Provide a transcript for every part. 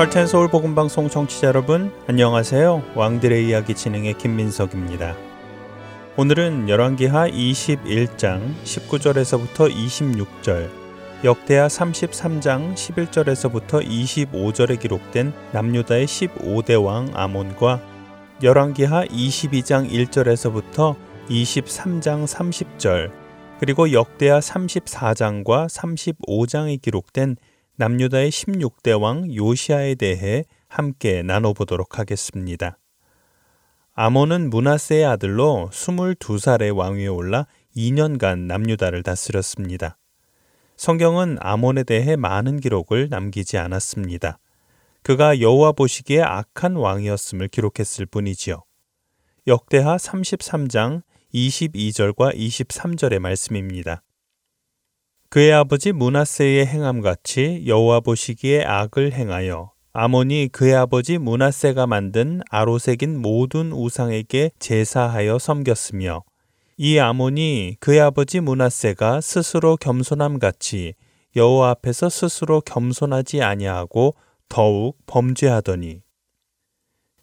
할텐 서울 복음 방송 청취자 여러분 안녕하세요. 왕들의 이야기 진행의 김민석입니다. 오늘은 열왕기하 21장 19절에서부터 26절, 역대하 33장 11절에서부터 25절에 기록된 남유다의 15대 왕 아몬과 열왕기하 22장 1절에서부터 23장 30절, 그리고 역대하 34장과 35장에 기록된 남유다의 16대 왕 요시아에 대해 함께 나눠보도록 하겠습니다. 아몬은 문하세의 아들로 22살의 왕위에 올라 2년간 남유다를 다스렸습니다. 성경은 아몬에 대해 많은 기록을 남기지 않았습니다. 그가 여호와 보시기에 악한 왕이었음을 기록했을 뿐이지요. 역대하 33장 22절과 23절의 말씀입니다. 그의 아버지 문하세의 행함같이 여호와 보시기에 악을 행하여 아몬이 그의 아버지 문하세가 만든 아로색인 모든 우상에게 제사하여 섬겼으며 이 아몬이 그의 아버지 문하세가 스스로 겸손함 같이 여호와 앞에서 스스로 겸손하지 아니하고 더욱 범죄하더니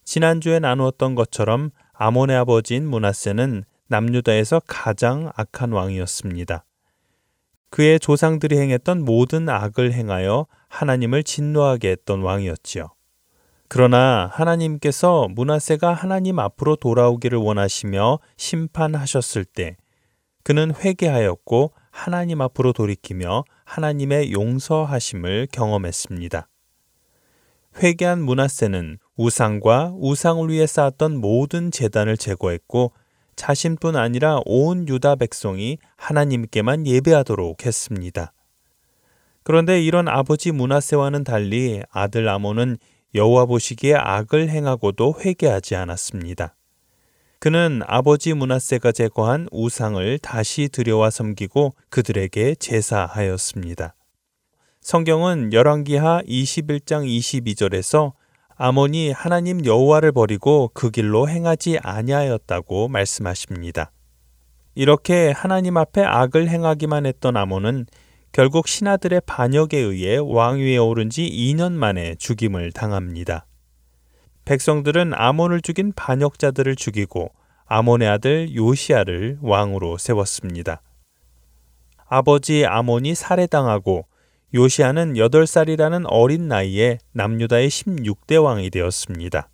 지난주에 나누었던 것처럼 아몬의 아버지인 문하세는 남유다에서 가장 악한 왕이었습니다. 그의 조상들이 행했던 모든 악을 행하여 하나님을 진노하게 했던 왕이었지요. 그러나 하나님께서 문하세가 하나님 앞으로 돌아오기를 원하시며 심판하셨을 때 그는 회개하였고 하나님 앞으로 돌이키며 하나님의 용서하심을 경험했습니다. 회개한 문하세는 우상과 우상을 위해 쌓았던 모든 재단을 제거했고 자신뿐 아니라 온 유다 백성이 하나님께만 예배하도록 했습니다. 그런데 이런 아버지 문하세와는 달리 아들 아몬은 여호와 보시기에 악을 행하고도 회개하지 않았습니다. 그는 아버지 문하세가 제거한 우상을 다시 들여와 섬기고 그들에게 제사하였습니다. 성경은 열왕기하 21장 22절에서 아몬이 하나님 여호와를 버리고 그 길로 행하지 아니하였다고 말씀하십니다. 이렇게 하나님 앞에 악을 행하기만 했던 아몬은 결국 신하들의 반역에 의해 왕위에 오른 지 2년 만에 죽임을 당합니다. 백성들은 아몬을 죽인 반역자들을 죽이고 아몬의 아들 요시아를 왕으로 세웠습니다. 아버지 아몬이 살해당하고 요시아는 8살이라는 어린 나이에 남유다의 16대 왕이 되었습니다.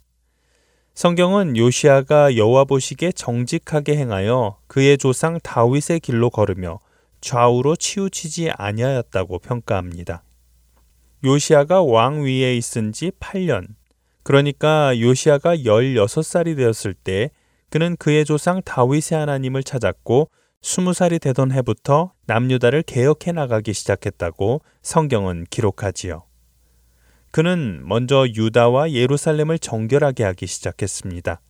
성경은 요시아가 여호와 보시기에 정직하게 행하여 그의 조상 다윗의 길로 걸으며 좌우로 치우치지 아니하였다고 평가합니다. 요시아가 왕 위에 있은 지 8년, 그러니까 요시아가 16살이 되었을 때 그는 그의 조상 다윗의 하나님을 찾았고 스무 살이 되던 해부터 남유다를 개혁해 나가기 시작했다고 성경은 기록하지요. 그는 먼저 유다와 예루살렘을 정결하게 하기 시작했습니다.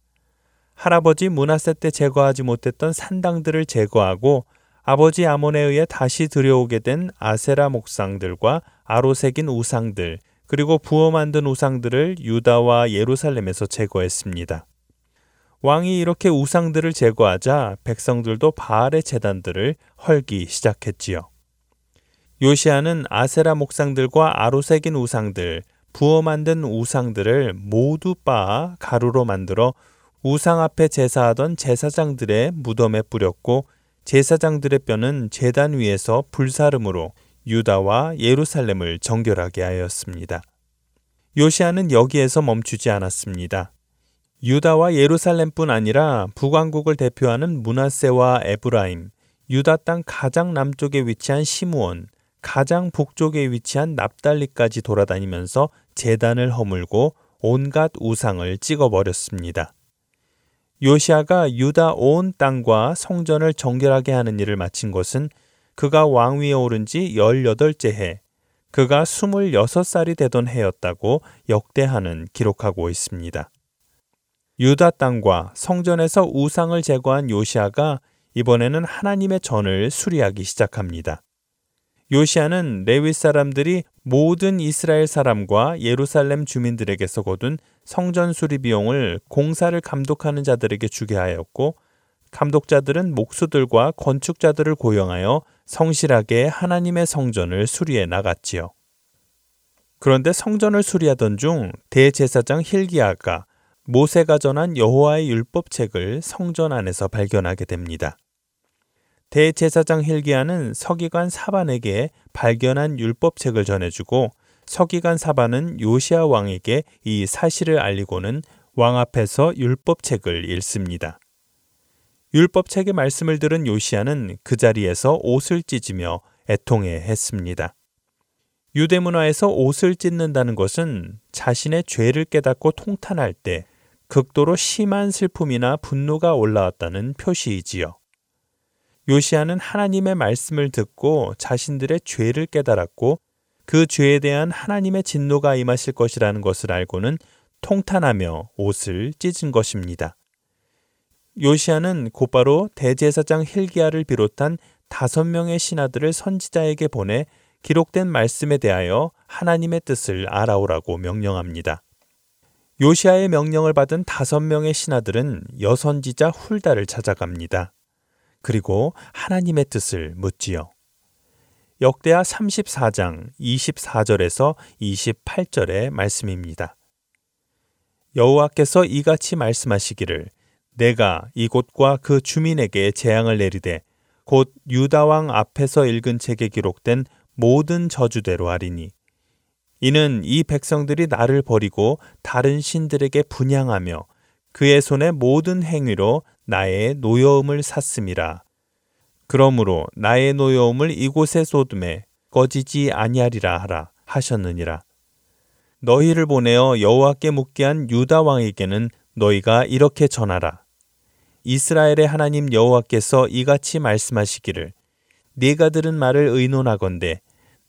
할아버지 문하세 때 제거하지 못했던 산당들을 제거하고 아버지 아몬에 의해 다시 들여오게 된 아세라 목상들과 아로색인 우상들 그리고 부어 만든 우상들을 유다와 예루살렘에서 제거했습니다. 왕이 이렇게 우상들을 제거하자 백성들도 바알의 재단들을 헐기 시작했지요. 요시아는 아세라 목상들과 아로색인 우상들, 부어 만든 우상들을 모두 빻아 가루로 만들어 우상 앞에 제사하던 제사장들의 무덤에 뿌렸고 제사장들의 뼈는 제단 위에서 불사름으로 유다와 예루살렘을 정결하게 하였습니다. 요시아는 여기에서 멈추지 않았습니다. 유다와 예루살렘뿐 아니라 북왕국을 대표하는 문하세와 에브라임, 유다 땅 가장 남쪽에 위치한 시므온, 가장 북쪽에 위치한 납달리까지 돌아다니면서 재단을 허물고 온갖 우상을 찍어버렸습니다. 요시아가 유다 온 땅과 성전을 정결하게 하는 일을 마친 것은 그가 왕위에 오른 지 18째 해, 그가 26살이 되던 해였다고 역대하는 기록하고 있습니다. 유다 땅과 성전에서 우상을 제거한 요시아가 이번에는 하나님의 전을 수리하기 시작합니다. 요시아는 레위 사람들이 모든 이스라엘 사람과 예루살렘 주민들에게서 거둔 성전 수리 비용을 공사를 감독하는 자들에게 주게 하였고 감독자들은 목수들과 건축자들을 고용하여 성실하게 하나님의 성전을 수리해 나갔지요. 그런데 성전을 수리하던 중 대제사장 힐기야가 모세가 전한 여호와의 율법책을 성전 안에서 발견하게 됩니다. 대제사장 힐기야는 서기관 사반에게 발견한 율법책을 전해주고 서기관 사반은 요시아 왕에게 이 사실을 알리고는 왕 앞에서 율법책을 읽습니다. 율법책의 말씀을 들은 요시아는 그 자리에서 옷을 찢으며 애통해 했습니다. 유대 문화에서 옷을 찢는다는 것은 자신의 죄를 깨닫고 통탄할 때 극도로 심한 슬픔이나 분노가 올라왔다는 표시이지요. 요시아는 하나님의 말씀을 듣고 자신들의 죄를 깨달았고 그 죄에 대한 하나님의 진노가 임하실 것이라는 것을 알고는 통탄하며 옷을 찢은 것입니다. 요시아는 곧바로 대제사장 힐기야를 비롯한 다섯 명의 신하들을 선지자에게 보내 기록된 말씀에 대하여 하나님의 뜻을 알아오라고 명령합니다. 요시아의 명령을 받은 다섯 명의 신하들은 여선지자 훌다를 찾아갑니다. 그리고 하나님의 뜻을 묻지요. 역대하 34장 24절에서 28절의 말씀입니다. 여호와께서 이같이 말씀하시기를 내가 이곳과 그 주민에게 재앙을 내리되 곧 유다 왕 앞에서 읽은 책에 기록된 모든 저주대로 하리니 이는 이 백성들이 나를 버리고 다른 신들에게 분양하며 그의 손의 모든 행위로 나의 노여움을 샀음이라. 그러므로 나의 노여움을 이곳에 쏟음에 꺼지지 아니하리라 하라 하셨느니라. 너희를 보내어 여호와께 묻게 한 유다 왕에게는 너희가 이렇게 전하라. 이스라엘의 하나님 여호와께서 이같이 말씀하시기를 네가 들은 말을 의논하건대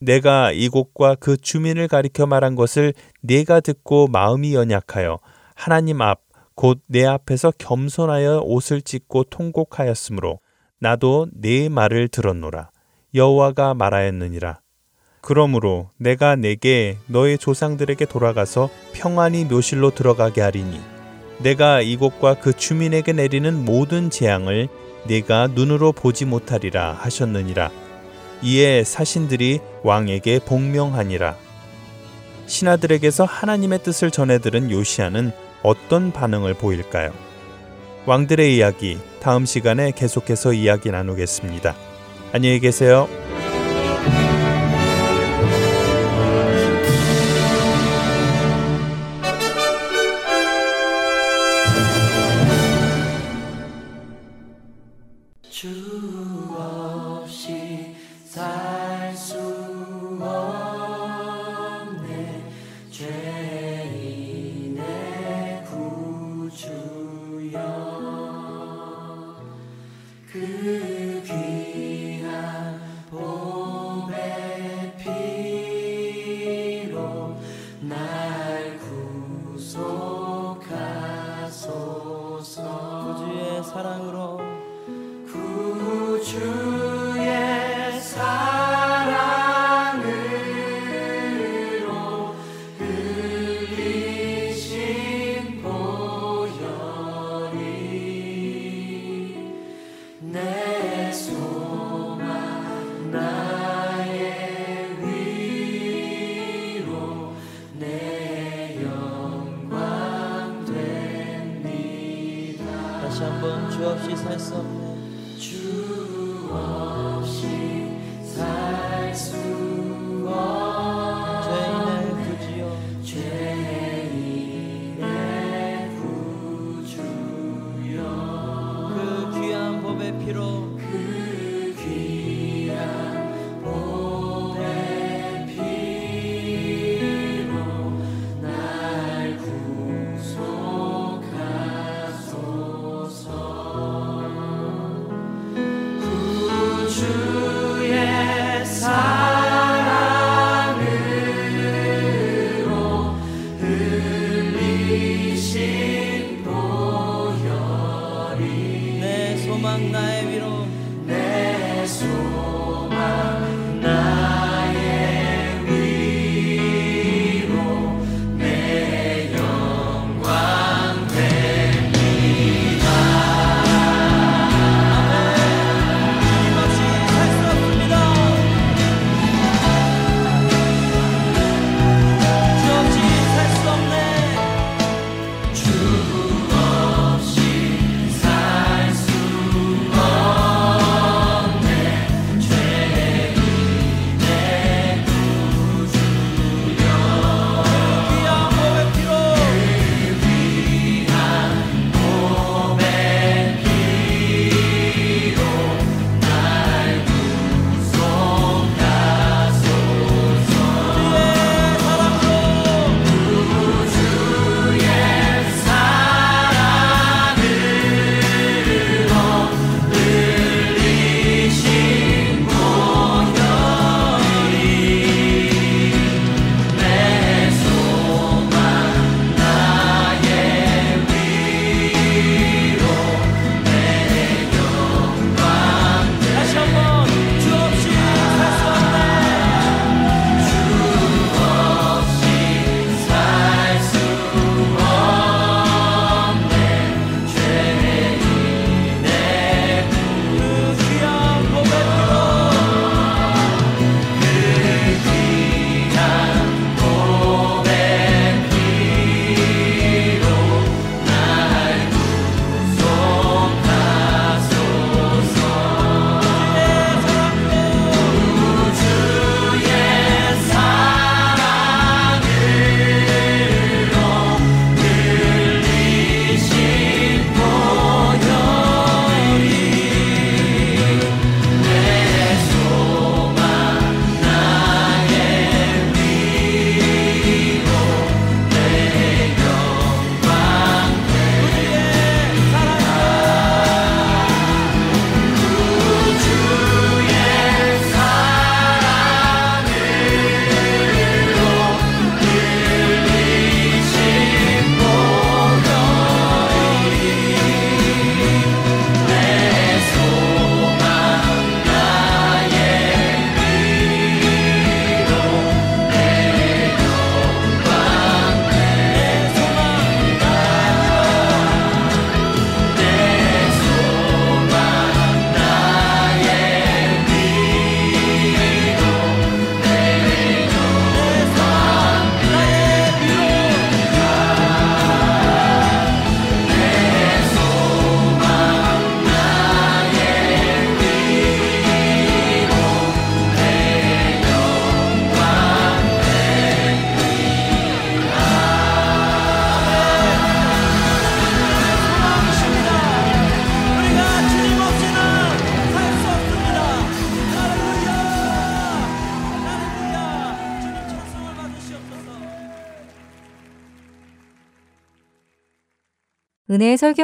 내가 이곳과 그 주민을 가리켜 말한 것을 네가 듣고 마음이 연약하여 하나님 앞 곧 내 앞에서 겸손하여 옷을 찢고 통곡하였으므로 나도 네 말을 들었노라 여호와가 말하였느니라 그러므로 내가 내게 너의 조상들에게 돌아가서 평안히 묘실로 들어가게 하리니 내가 이곳과 그 주민에게 내리는 모든 재앙을 네가 눈으로 보지 못하리라 하셨느니라. 이에 사신들이 왕에게 복명하니라. 신하들에게서 하나님의 뜻을 전해 들은 요시아는 어떤 반응을 보일까요? 왕들의 이야기 다음 시간에 계속해서 이야기 나누겠습니다. 안녕히 계세요. 주 없이 time.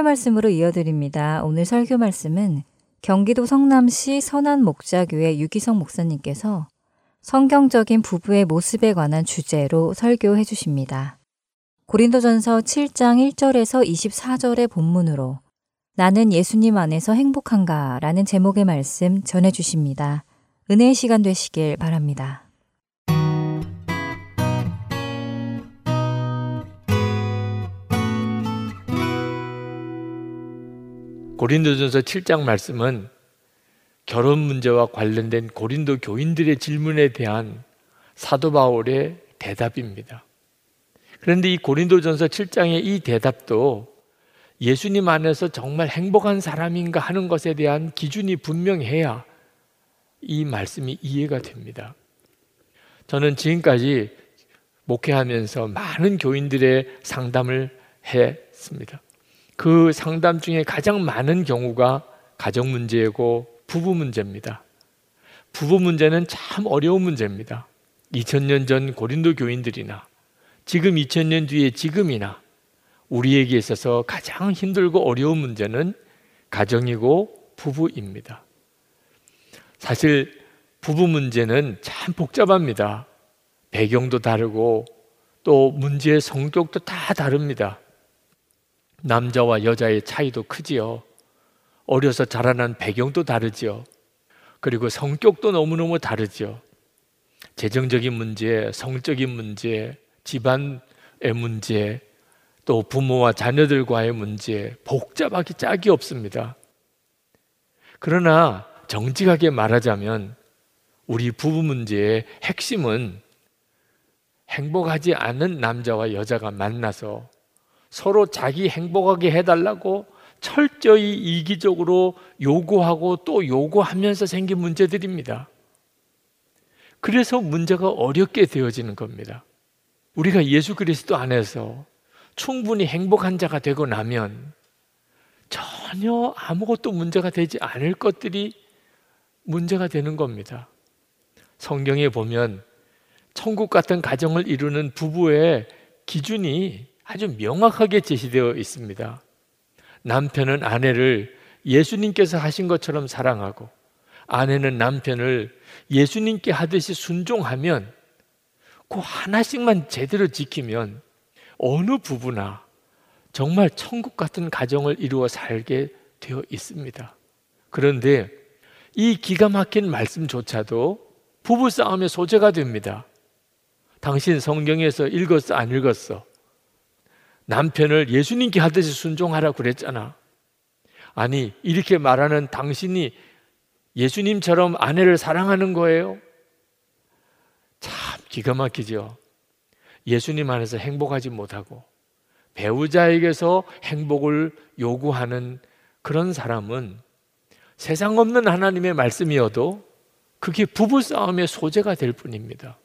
설교 말씀으로 이어드립니다. 오늘 설교 말씀은 경기도 성남시 선안 목자교회 유기성 목사님께서 성경적인 부부의 모습에 관한 주제로 설교해 주십니다. 고린도전서 7장 1절에서 24절의 본문으로 나는 예수님 안에서 행복한가 라는 제목의 말씀 전해 주십니다. 은혜의 시간 되시길 바랍니다. 고린도전서 7장 말씀은 결혼 문제와 관련된 고린도 교인들의 질문에 대한 사도 바울의 대답입니다. 그런데 이 고린도전서 7장의 이 대답도 예수님 안에서 정말 행복한 사람인가 하는 것에 대한 기준이 분명해야 이 말씀이 이해가 됩니다. 저는 지금까지 목회하면서 많은 교인들의 상담을 했습니다. 그 상담 중에 가장 많은 경우가 가정 문제고 부부 문제입니다. 부부 문제는 참 어려운 문제입니다. 2000년 전 고린도 교인들이나 지금 2000년 뒤에 지금이나 우리에게 있어서 가장 힘들고 어려운 문제는 가정이고 부부입니다. 사실 부부 문제는 참 복잡합니다. 배경도 다르고 또 문제의 성격도 다 다릅니다. 남자와 여자의 차이도 크지요. 어려서 자라난 배경도 다르죠. 그리고 성격도 너무너무 다르죠. 재정적인 문제, 성적인 문제, 집안의 문제, 또 부모와 자녀들과의 문제, 복잡하기 짝이 없습니다. 그러나 정직하게 말하자면 우리 부부 문제의 핵심은 행복하지 않은 남자와 여자가 만나서 서로 자기 행복하게 해달라고 철저히 이기적으로 요구하고 또 요구하면서 생긴 문제들입니다. 그래서 문제가 어렵게 되어지는 겁니다. 우리가 예수 그리스도 안에서 충분히 행복한 자가 되고 나면 전혀 아무것도 문제가 되지 않을 것들이 문제가 되는 겁니다. 성경에 보면 천국 같은 가정을 이루는 부부의 기준이 아주 명확하게 제시되어 있습니다. 남편은 아내를 예수님께서 하신 것처럼 사랑하고 아내는 남편을 예수님께 하듯이 순종하면 그 하나씩만 제대로 지키면 어느 부부나 정말 천국 같은 가정을 이루어 살게 되어 있습니다. 그런데 이 기가 막힌 말씀조차도 부부 싸움의 소재가 됩니다. 당신 성경에서 읽었어, 안 읽었어? 남편을 예수님께 하듯이 순종하라 그랬잖아. 아니, 이렇게 말하는 당신이 예수님처럼 아내를 사랑하는 거예요? 참 기가 막히죠. 예수님 안에서 행복하지 못하고 배우자에게서 행복을 요구하는 그런 사람은 세상 없는 하나님의 말씀이어도 그게 부부싸움의 소재가 될 뿐입니다.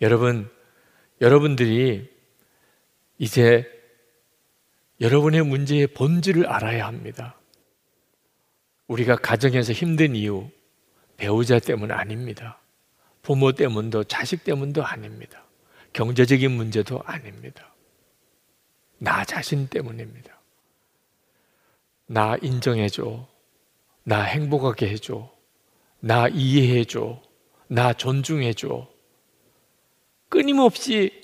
여러분, 여러분들이 이제 여러분의 문제의 본질을 알아야 합니다. 우리가 가정에서 힘든 이유, 배우자 때문 아닙니다. 부모 때문도 자식 때문도 아닙니다. 경제적인 문제도 아닙니다. 나 자신 때문입니다. 나 인정해줘. 나 행복하게 해줘. 나 이해해줘. 나 존중해줘. 끊임없이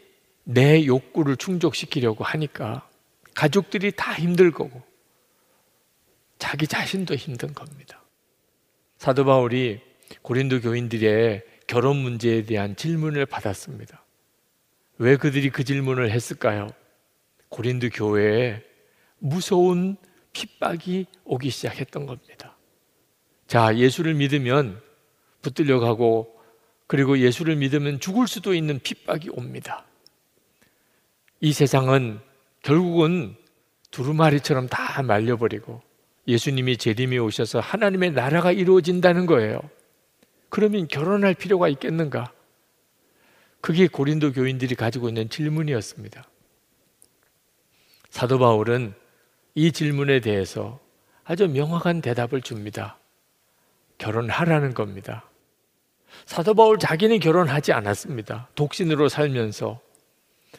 내 욕구를 충족시키려고 하니까 가족들이 다 힘들 거고 자기 자신도 힘든 겁니다. 사도 바울이 고린도 교인들의 결혼 문제에 대한 질문을 받았습니다. 왜 그들이 그 질문을 했을까요? 고린도 교회에 무서운 핍박이 오기 시작했던 겁니다. 자, 예수를 믿으면 붙들려 가고 그리고 예수를 믿으면 죽을 수도 있는 핍박이 옵니다. 이 세상은 결국은 두루마리처럼 다 말려버리고 예수님이 재림이 오셔서 하나님의 나라가 이루어진다는 거예요. 그러면 결혼할 필요가 있겠는가? 그게 고린도 교인들이 가지고 있는 질문이었습니다. 사도 바울은 이 질문에 대해서 아주 명확한 대답을 줍니다. 결혼하라는 겁니다. 사도 바울 자기는 결혼하지 않았습니다. 독신으로 살면서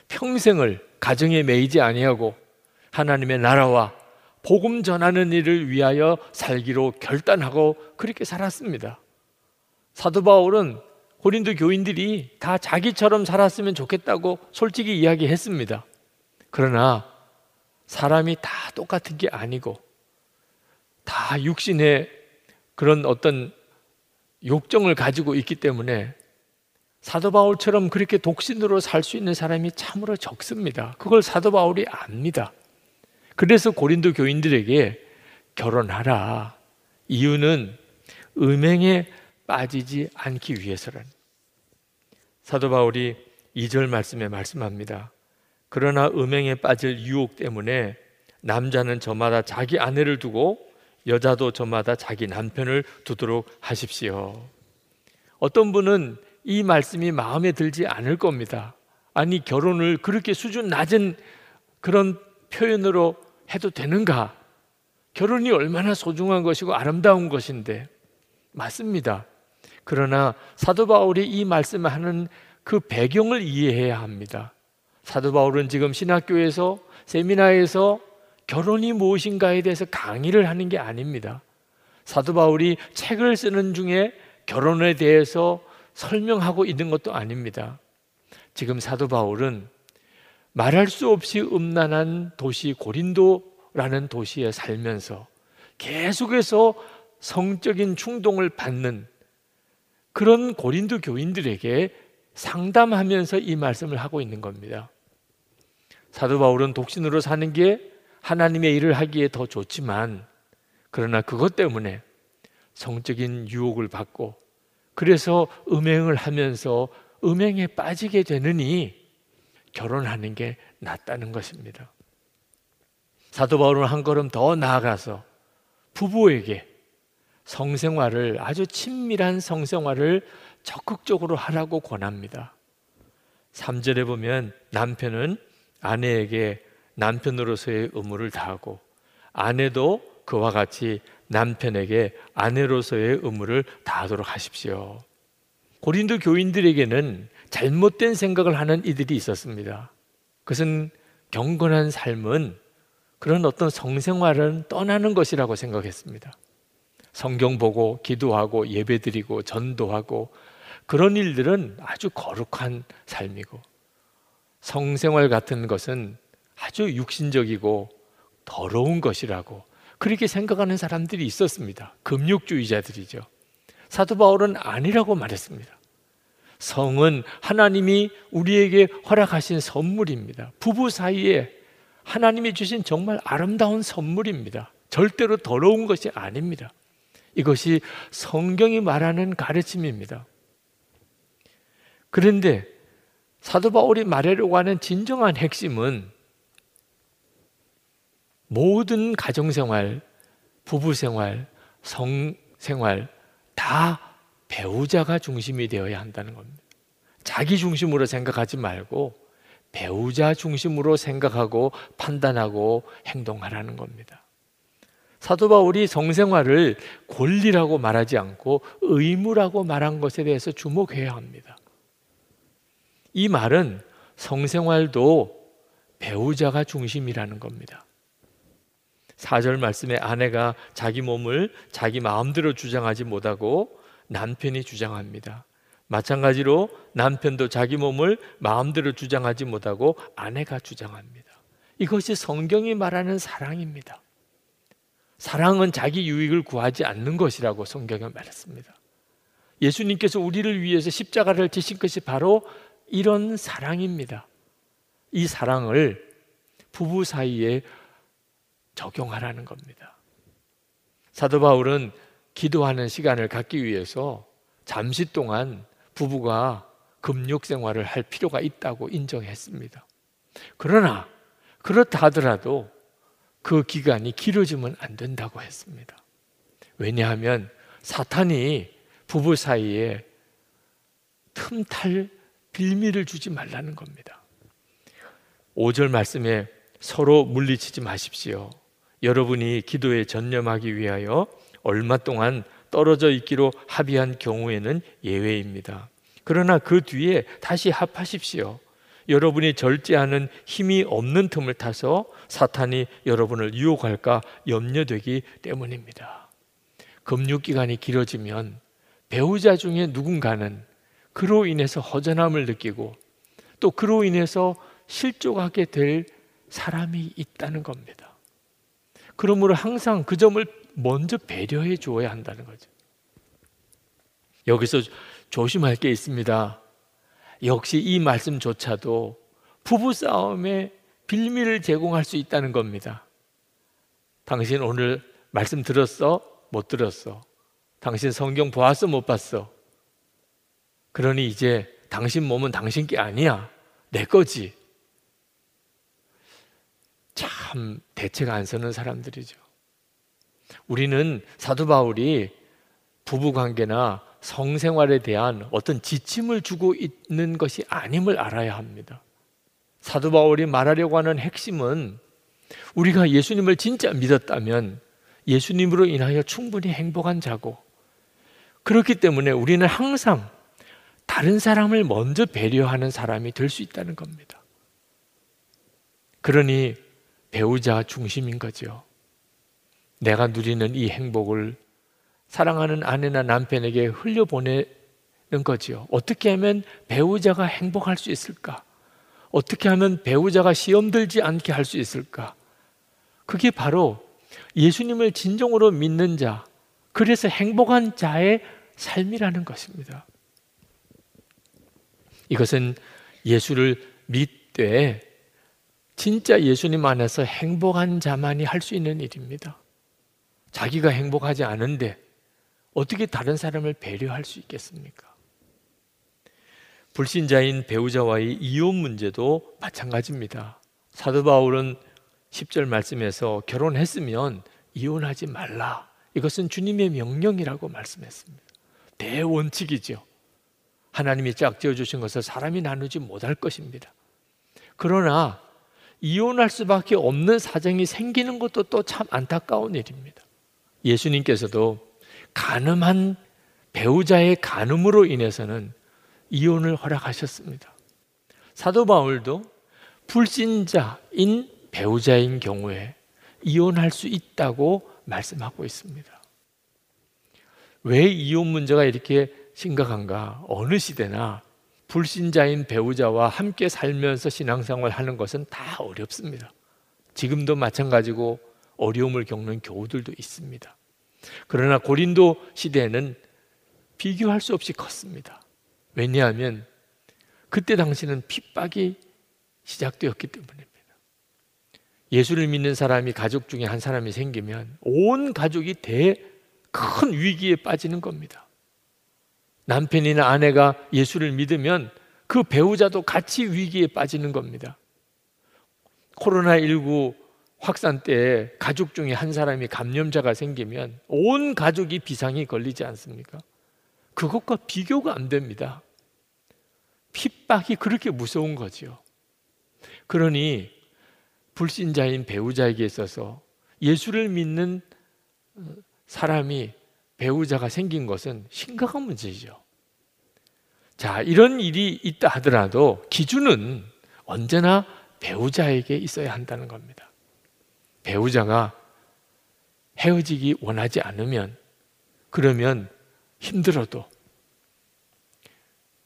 평생을 가정에 매이지 아니하고 하나님의 나라와 복음 전하는 일을 위하여 살기로 결단하고 그렇게 살았습니다. 사도 바울은 고린도 교인들이 다 자기처럼 살았으면 좋겠다고 솔직히 이야기했습니다. 그러나 사람이 다 똑같은 게 아니고 다 육신의 그런 어떤 욕정을 가지고 있기 때문에 사도 바울처럼 그렇게 독신으로 살 수 있는 사람이 참으로 적습니다. 그걸 사도 바울이 압니다. 그래서 고린도 교인들에게 결혼하라. 이유는 음행에 빠지지 않기 위해서는 사도 바울이 2절 말씀에 말씀합니다. 그러나 음행에 빠질 유혹 때문에 남자는 저마다 자기 아내를 두고 여자도 저마다 자기 남편을 두도록 하십시오. 어떤 분은 이 말씀이 마음에 들지 않을 겁니다. 아니, 결혼을 그렇게 수준 낮은 그런 표현으로 해도 되는가? 결혼이 얼마나 소중한 것이고 아름다운 것인데. 맞습니다. 그러나 사도 바울이 이 말씀을 하는 그 배경을 이해해야 합니다. 사도 바울은 지금 신학교에서 세미나에서 결혼이 무엇인가에 대해서 강의를 하는 게 아닙니다. 사도 바울이 책을 쓰는 중에 결혼에 대해서 설명하고 있는 것도 아닙니다. 지금 사도 바울은 말할 수 없이 음란한 도시 고린도라는 도시에 살면서 계속해서 성적인 충동을 받는 그런 고린도 교인들에게 상담하면서 이 말씀을 하고 있는 겁니다. 사도 바울은 독신으로 사는 게 하나님의 일을 하기에 더 좋지만 그러나 그것 때문에 성적인 유혹을 받고 그래서 음행을 하면서 음행에 빠지게 되느니 결혼하는 게 낫다는 것입니다. 사도 바울은 한 걸음 더 나아가서 부부에게 성생활을 아주 친밀한 성생활을 적극적으로 하라고 권합니다. 3절에 보면 남편은 아내에게 남편으로서의 의무를 다하고 아내도 그와 같이 남편에게 아내로서의 의무를 다하도록 하십시오. 고린도 교인들에게는 잘못된 생각을 하는 이들이 있었습니다. 그것은 경건한 삶은 그런 어떤 성생활은 떠나는 것이라고 생각했습니다. 성경 보고 기도하고 예배드리고 전도하고 그런 일들은 아주 거룩한 삶이고 성생활 같은 것은 아주 육신적이고 더러운 것이라고 그렇게 생각하는 사람들이 있었습니다. 금욕주의자들이죠. 사도 바울은 아니라고 말했습니다. 성은 하나님이 우리에게 허락하신 선물입니다. 부부 사이에 하나님이 주신 정말 아름다운 선물입니다. 절대로 더러운 것이 아닙니다. 이것이 성경이 말하는 가르침입니다. 그런데 사도 바울이 말하려고 하는 진정한 핵심은 모든 가정생활, 부부생활, 성생활 다 배우자가 중심이 되어야 한다는 겁니다. 자기 중심으로 생각하지 말고 배우자 중심으로 생각하고 판단하고 행동하라는 겁니다. 사도 바울이 성생활을 권리라고 말하지 않고 의무라고 말한 것에 대해서 주목해야 합니다. 이 말은 성생활도 배우자가 중심이라는 겁니다. 4절 말씀에 아내가 자기 몸을 자기 마음대로 주장하지 못하고 남편이 주장합니다. 마찬가지로 남편도 자기 몸을 마음대로 주장하지 못하고 아내가 주장합니다. 이것이 성경이 말하는 사랑입니다. 사랑은 자기 유익을 구하지 않는 것이라고 성경에 말했습니다. 예수님께서 우리를 위해서 십자가를 지신 것이 바로 이런 사랑입니다. 이 사랑을 부부 사이에 적용하라는 겁니다. 사도 바울은 기도하는 시간을 갖기 위해서 잠시 동안 부부가 금욕 생활을 할 필요가 있다고 인정했습니다. 그러나 그렇다 하더라도 그 기간이 길어지면 안 된다고 했습니다. 왜냐하면 사탄이 부부 사이에 틈탈 빌미를 주지 말라는 겁니다. 5절 말씀에 서로 물리치지 마십시오. 여러분이 기도에 전념하기 위하여 얼마 동안 떨어져 있기로 합의한 경우에는 예외입니다. 그러나 그 뒤에 다시 합하십시오. 여러분이 절제하는 힘이 없는 틈을 타서 사탄이 여러분을 유혹할까 염려되기 때문입니다. 금육 기간이 길어지면 배우자 중에 누군가는 그로 인해서 허전함을 느끼고 또 그로 인해서 실족하게 될 사람이 있다는 겁니다. 그러므로 항상 그 점을 먼저 배려해 주어야 한다는 거죠. 여기서 조심할 게 있습니다. 역시 이 말씀조차도 부부 싸움에 빌미를 제공할 수 있다는 겁니다. 당신 오늘 말씀 들었어? 못 들었어? 당신 성경 보았어? 못 봤어? 그러니 이제 당신 몸은 당신 게 아니야. 내 거지. 참 대책 안 서는 사람들이죠. 우리는 사도 바울이 부부 관계나 성생활에 대한 어떤 지침을 주고 있는 것이 아님을 알아야 합니다. 사도 바울이 말하려고 하는 핵심은 우리가 예수님을 진짜 믿었다면 예수님으로 인하여 충분히 행복한 자고 그렇기 때문에 우리는 항상 다른 사람을 먼저 배려하는 사람이 될 수 있다는 겁니다. 그러니 배우자 중심인 거죠. 내가 누리는 이 행복을 사랑하는 아내나 남편에게 흘려보내는 거지요. 어떻게 하면 배우자가 행복할 수 있을까? 어떻게 하면 배우자가 시험 들지 않게 할 수 있을까? 그게 바로 예수님을 진정으로 믿는 자, 그래서 행복한 자의 삶이라는 것입니다. 이것은 예수를 믿되 진짜 예수님 안에서 행복한 자만이 할 수 있는 일입니다. 자기가 행복하지 않은데 어떻게 다른 사람을 배려할 수 있겠습니까? 불신자인 배우자와의 이혼 문제도 마찬가지입니다. 사도 바울은 10절 말씀에서 결혼했으면 이혼하지 말라. 이것은 주님의 명령이라고 말씀했습니다. 대원칙이죠. 하나님이 짝지어 주신 것을 사람이 나누지 못할 것입니다. 그러나 이혼할 수밖에 없는 사정이 생기는 것도 또 참 안타까운 일입니다. 예수님께서도 가늠한 배우자의 간음으로 인해서는 이혼을 허락하셨습니다. 사도 바울도 불신자인 배우자인 경우에 이혼할 수 있다고 말씀하고 있습니다. 왜 이혼 문제가 이렇게 심각한가? 어느 시대나 불신자인 배우자와 함께 살면서 신앙생활 하는 것은 다 어렵습니다. 지금도 마찬가지고 어려움을 겪는 교우들도 있습니다. 그러나 고린도 시대에는 비교할 수 없이 컸습니다. 왜냐하면 그때 당시는 핍박이 시작되었기 때문입니다. 예수를 믿는 사람이 가족 중에 한 사람이 생기면 온 가족이 대큰 위기에 빠지는 겁니다. 남편이나 아내가 예수를 믿으면 그 배우자도 같이 위기에 빠지는 겁니다. 코로나19 확산 때 가족 중에 한 사람이 감염자가 생기면 온 가족이 비상이 걸리지 않습니까? 그것과 비교가 안 됩니다. 핍박이 그렇게 무서운 거지요. 그러니 불신자인 배우자에게 있어서 예수를 믿는 사람이 배우자가 생긴 것은 심각한 문제죠. 자, 이런 일이 있다 하더라도 기준은 언제나 배우자에게 있어야 한다는 겁니다. 배우자가 헤어지기 원하지 않으면 그러면 힘들어도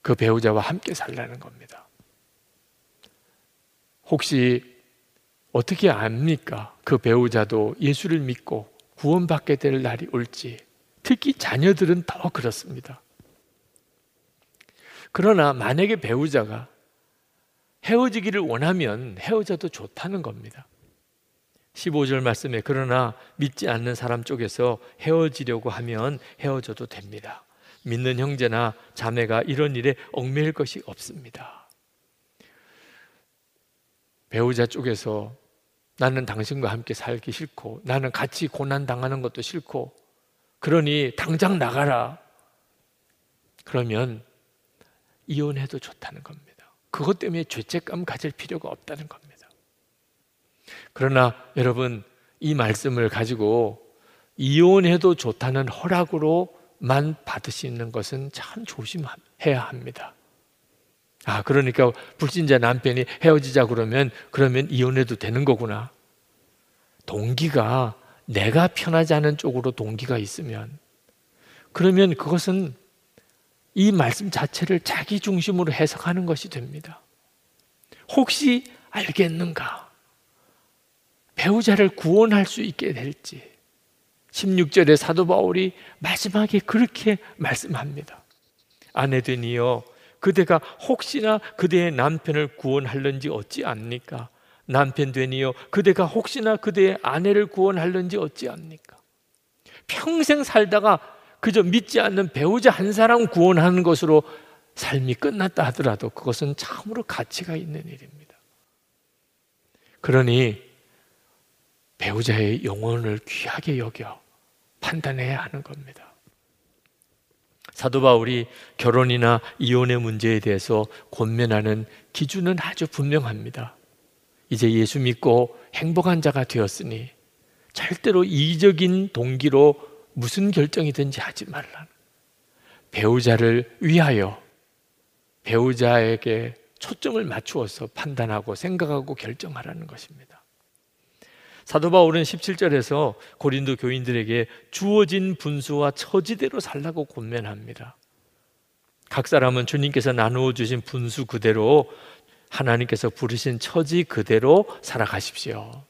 그 배우자와 함께 살라는 겁니다. 혹시 어떻게 압니까? 그 배우자도 예수를 믿고 구원받게 될 날이 올지. 특히 자녀들은 더 그렇습니다. 그러나 만약에 배우자가 헤어지기를 원하면 헤어져도 좋다는 겁니다. 15절 말씀에 그러나 믿지 않는 사람 쪽에서 헤어지려고 하면 헤어져도 됩니다. 믿는 형제나 자매가 이런 일에 얽매일 것이 없습니다. 배우자 쪽에서 나는 당신과 함께 살기 싫고 나는 같이 고난 당하는 것도 싫고 그러니 당장 나가라. 그러면 이혼해도 좋다는 겁니다. 그것 때문에 죄책감 가질 필요가 없다는 겁니다. 그러나 여러분 이 말씀을 가지고 이혼해도 좋다는 허락으로만 받으시는 것은 참 조심해야 합니다. 아, 그러니까 불신자 남편이 헤어지자 그러면 그러면 이혼해도 되는 거구나. 동기가 내가 편하지 않은 쪽으로 동기가 있으면 그러면 그것은 이 말씀 자체를 자기 중심으로 해석하는 것이 됩니다. 혹시 알겠는가? 배우자를 구원할 수 있게 될지. 16절에 사도 바울이 마지막에 그렇게 말씀합니다. 아내 되니여 그대가 혹시나 그대의 남편을 구원할는지 어찌 압니까? 남편 되니요 그대가 혹시나 그대의 아내를 구원할는지 어찌 압니까? 평생 살다가 그저 믿지 않는 배우자 한 사람 구원하는 것으로 삶이 끝났다 하더라도 그것은 참으로 가치가 있는 일입니다. 그러니 배우자의 영혼을 귀하게 여겨 판단해야 하는 겁니다. 사도 바울이 결혼이나 이혼의 문제에 대해서 권면하는 기준은 아주 분명합니다. 이제 예수 믿고 행복한 자가 되었으니 절대로 이적인 동기로 무슨 결정이든지 하지 말라. 배우자를 위하여 배우자에게 초점을 맞추어서 판단하고 생각하고 결정하라는 것입니다. 사도 바울은 17절에서 고린도 교인들에게 주어진 분수와 처지대로 살라고 권면합니다. 각 사람은 주님께서 나누어 주신 분수 그대로 하나님께서 부르신 처지 그대로 살아가십시오.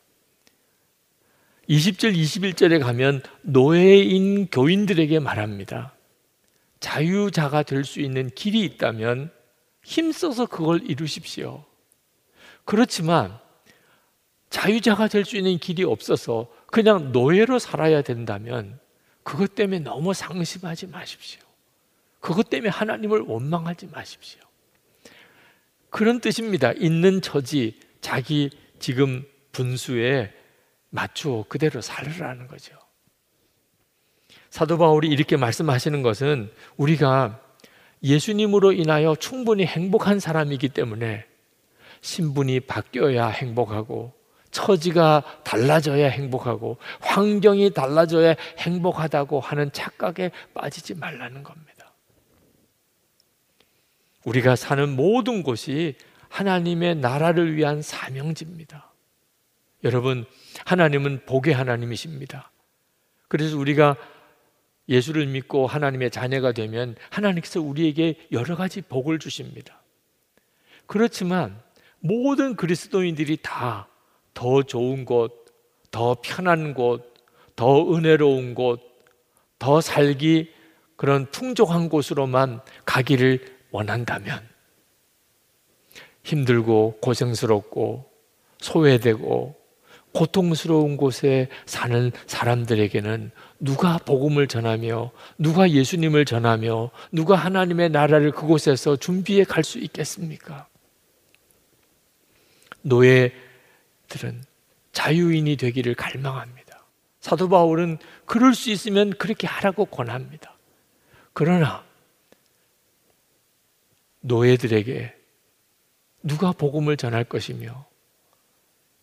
20절, 21절에 가면 노예인 교인들에게 말합니다. 자유자가 될 수 있는 길이 있다면 힘써서 그걸 이루십시오. 그렇지만 자유자가 될 수 있는 길이 없어서 그냥 노예로 살아야 된다면 그것 때문에 너무 상심하지 마십시오. 그것 때문에 하나님을 원망하지 마십시오. 그런 뜻입니다. 있는 처지, 자기 지금 분수에 맞추어 그대로 살으라는 거죠. 사도 바울이 이렇게 말씀하시는 것은 우리가 예수님으로 인하여 충분히 행복한 사람이기 때문에 신분이 바뀌어야 행복하고 처지가 달라져야 행복하고 환경이 달라져야 행복하다고 하는 착각에 빠지지 말라는 겁니다. 우리가 사는 모든 곳이 하나님의 나라를 위한 사명지입니다. 여러분, 하나님은 복의 하나님이십니다. 그래서 우리가 예수를 믿고 하나님의 자녀가 되면 하나님께서 우리에게 여러 가지 복을 주십니다. 그렇지만 모든 그리스도인들이 다 더 좋은 곳, 더 편한 곳, 더 은혜로운 곳, 더 살기 그런 풍족한 곳으로만 가기를 원한다면 힘들고 고생스럽고 소외되고 고통스러운 곳에 사는 사람들에게는 누가 복음을 전하며 누가 예수님을 전하며 누가 하나님의 나라를 그곳에서 준비해 갈 수 있겠습니까? 노예들은 자유인이 되기를 갈망합니다. 사도 바울은 그럴 수 있으면 그렇게 하라고 권합니다. 그러나 노예들에게 누가 복음을 전할 것이며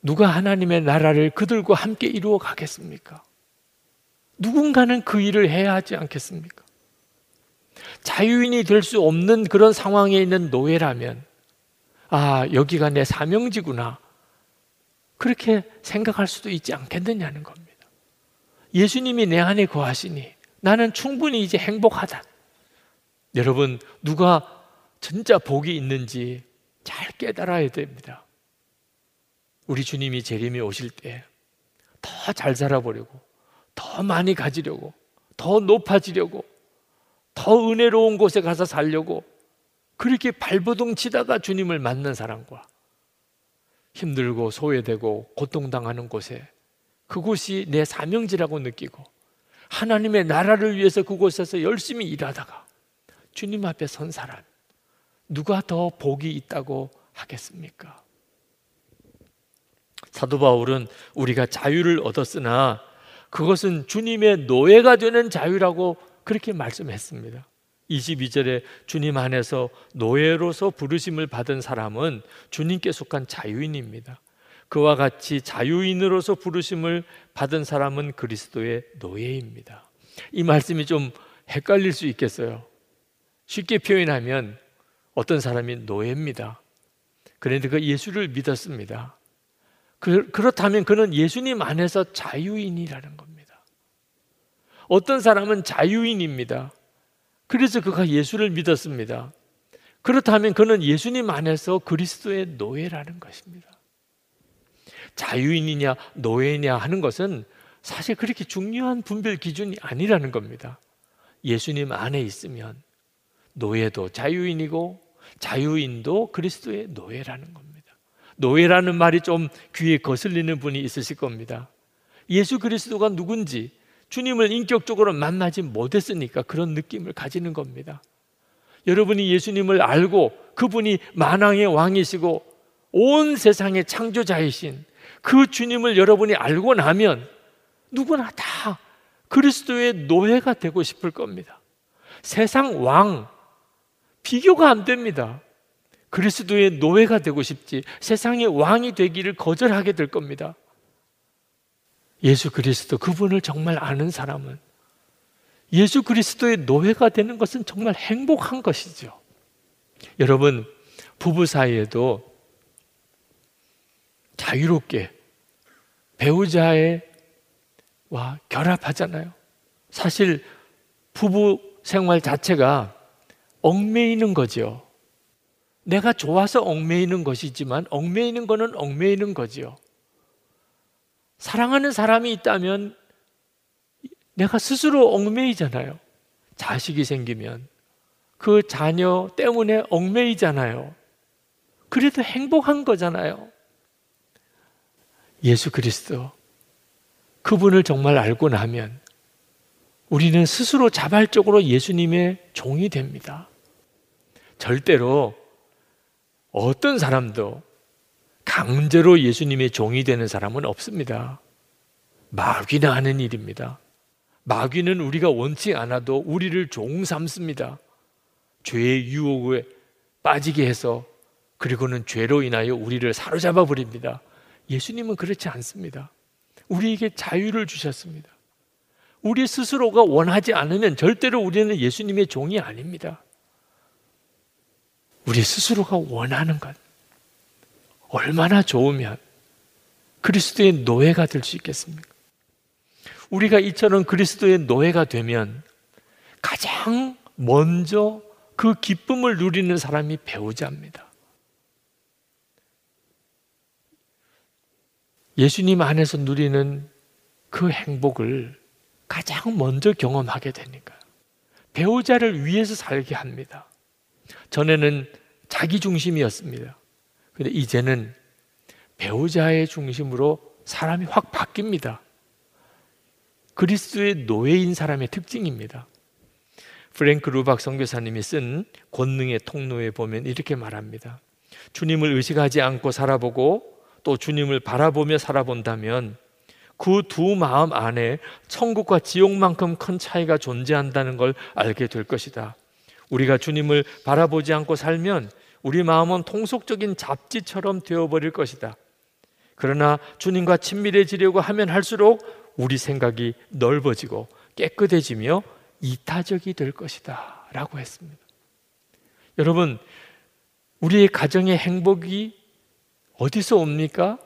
누가 하나님의 나라를 그들과 함께 이루어 가겠습니까? 누군가는 그 일을 해야 하지 않겠습니까? 자유인이 될 수 없는 그런 상황에 있는 노예라면, 아, 여기가 내 사명지구나. 그렇게 생각할 수도 있지 않겠느냐는 겁니다. 예수님이 내 안에 거하시니 나는 충분히 이제 행복하다. 여러분, 누가 진짜 복이 있는지 잘 깨달아야 됩니다. 우리 주님이 재림이 오실 때 더 잘 살아보려고, 더 많이 가지려고, 더 높아지려고, 더 은혜로운 곳에 가서 살려고 그렇게 발버둥 치다가 주님을 만난 사람과 힘들고 소외되고 고통당하는 곳에 그곳이 내 사명지라고 느끼고 하나님의 나라를 위해서 그곳에서 열심히 일하다가 주님 앞에 선 사람 누가 더 복이 있다고 하겠습니까? 사도 바울은 우리가 자유를 얻었으나 그것은 주님의 노예가 되는 자유라고 그렇게 말씀했습니다. 22절에 주님 안에서 노예로서 부르심을 받은 사람은 주님께 속한 자유인입니다. 그와 같이 자유인으로서 부르심을 받은 사람은 그리스도의 노예입니다. 이 말씀이 좀 헷갈릴 수 있겠어요. 쉽게 표현하면 어떤 사람이 노예입니다. 그런데 그 예수를 믿었습니다. 그, 그렇다면 그는 예수님 안에서 자유인이라는 겁니다. 어떤 사람은 자유인입니다. 그래서 그가 예수를 믿었습니다. 그렇다면 그는 예수님 안에서 그리스도의 노예라는 것입니다. 자유인이냐 노예냐 하는 것은 사실 그렇게 중요한 분별 기준이 아니라는 겁니다. 예수님 안에 있으면 노예도 자유인이고 자유인도 그리스도의 노예라는 겁니다. 노예라는 말이 좀 귀에 거슬리는 분이 있으실 겁니다. 예수 그리스도가 누군지 주님을 인격적으로 만나지 못했으니까 그런 느낌을 가지는 겁니다. 여러분이 예수님을 알고 그분이 만왕의 왕이시고 온 세상의 창조자이신 그 주님을 여러분이 알고 나면 누구나 다 그리스도의 노예가 되고 싶을 겁니다. 세상 왕 비교가 안 됩니다. 그리스도의 노예가 되고 싶지 세상의 왕이 되기를 거절하게 될 겁니다. 예수 그리스도 그분을 정말 아는 사람은 예수 그리스도의 노예가 되는 것은 정말 행복한 것이죠. 여러분 부부 사이에도 자유롭게 배우자의 와 결합하잖아요. 사실 부부 생활 자체가 얽매이는 거죠. 내가 좋아서 얽매이는 것이지만 얽매이는 거는 얽매이는 거지요. 사랑하는 사람이 있다면 내가 스스로 얽매이잖아요. 자식이 생기면 그 자녀 때문에 얽매이잖아요. 그래도 행복한 거잖아요. 예수 그리스도 그분을 정말 알고 나면 우리는 스스로 자발적으로 예수님의 종이 됩니다. 절대로 어떤 사람도 강제로 예수님의 종이 되는 사람은 없습니다. 마귀나 하는 일입니다. 마귀는 우리가 원치 않아도 우리를 종 삼습니다. 죄의 유혹에 빠지게 해서 그리고는 죄로 인하여 우리를 사로잡아 버립니다. 예수님은 그렇지 않습니다. 우리에게 자유를 주셨습니다. 우리 스스로가 원하지 않으면 절대로 우리는 예수님의 종이 아닙니다. 우리 스스로가 원하는 것. 얼마나 좋으면 그리스도의 노예가 될 수 있겠습니까? 우리가 이처럼 그리스도의 노예가 되면 가장 먼저 그 기쁨을 누리는 사람이 배우자입니다. 예수님 안에서 누리는 그 행복을 가장 먼저 경험하게 되니까 배우자를 위해서 살게 합니다. 전에는 자기 중심이었습니다. 근데 이제는 배우자의 중심으로 사람이 확 바뀝니다. 그리스도의 노예인 사람의 특징입니다. 프랭크 루박 선교사님이 쓴 권능의 통로에 보면 이렇게 말합니다. 주님을 의식하지 않고 살아보고 또 주님을 바라보며 살아본다면 그 두 마음 안에 천국과 지옥만큼 큰 차이가 존재한다는 걸 알게 될 것이다. 우리가 주님을 바라보지 않고 살면 우리 마음은 통속적인 잡지처럼 되어버릴 것이다. 그러나 주님과 친밀해지려고 하면 할수록 우리 생각이 넓어지고 깨끗해지며 이타적이 될 것이다. 라고 했습니다. 여러분, 우리의 가정의 행복이 어디서 옵니까?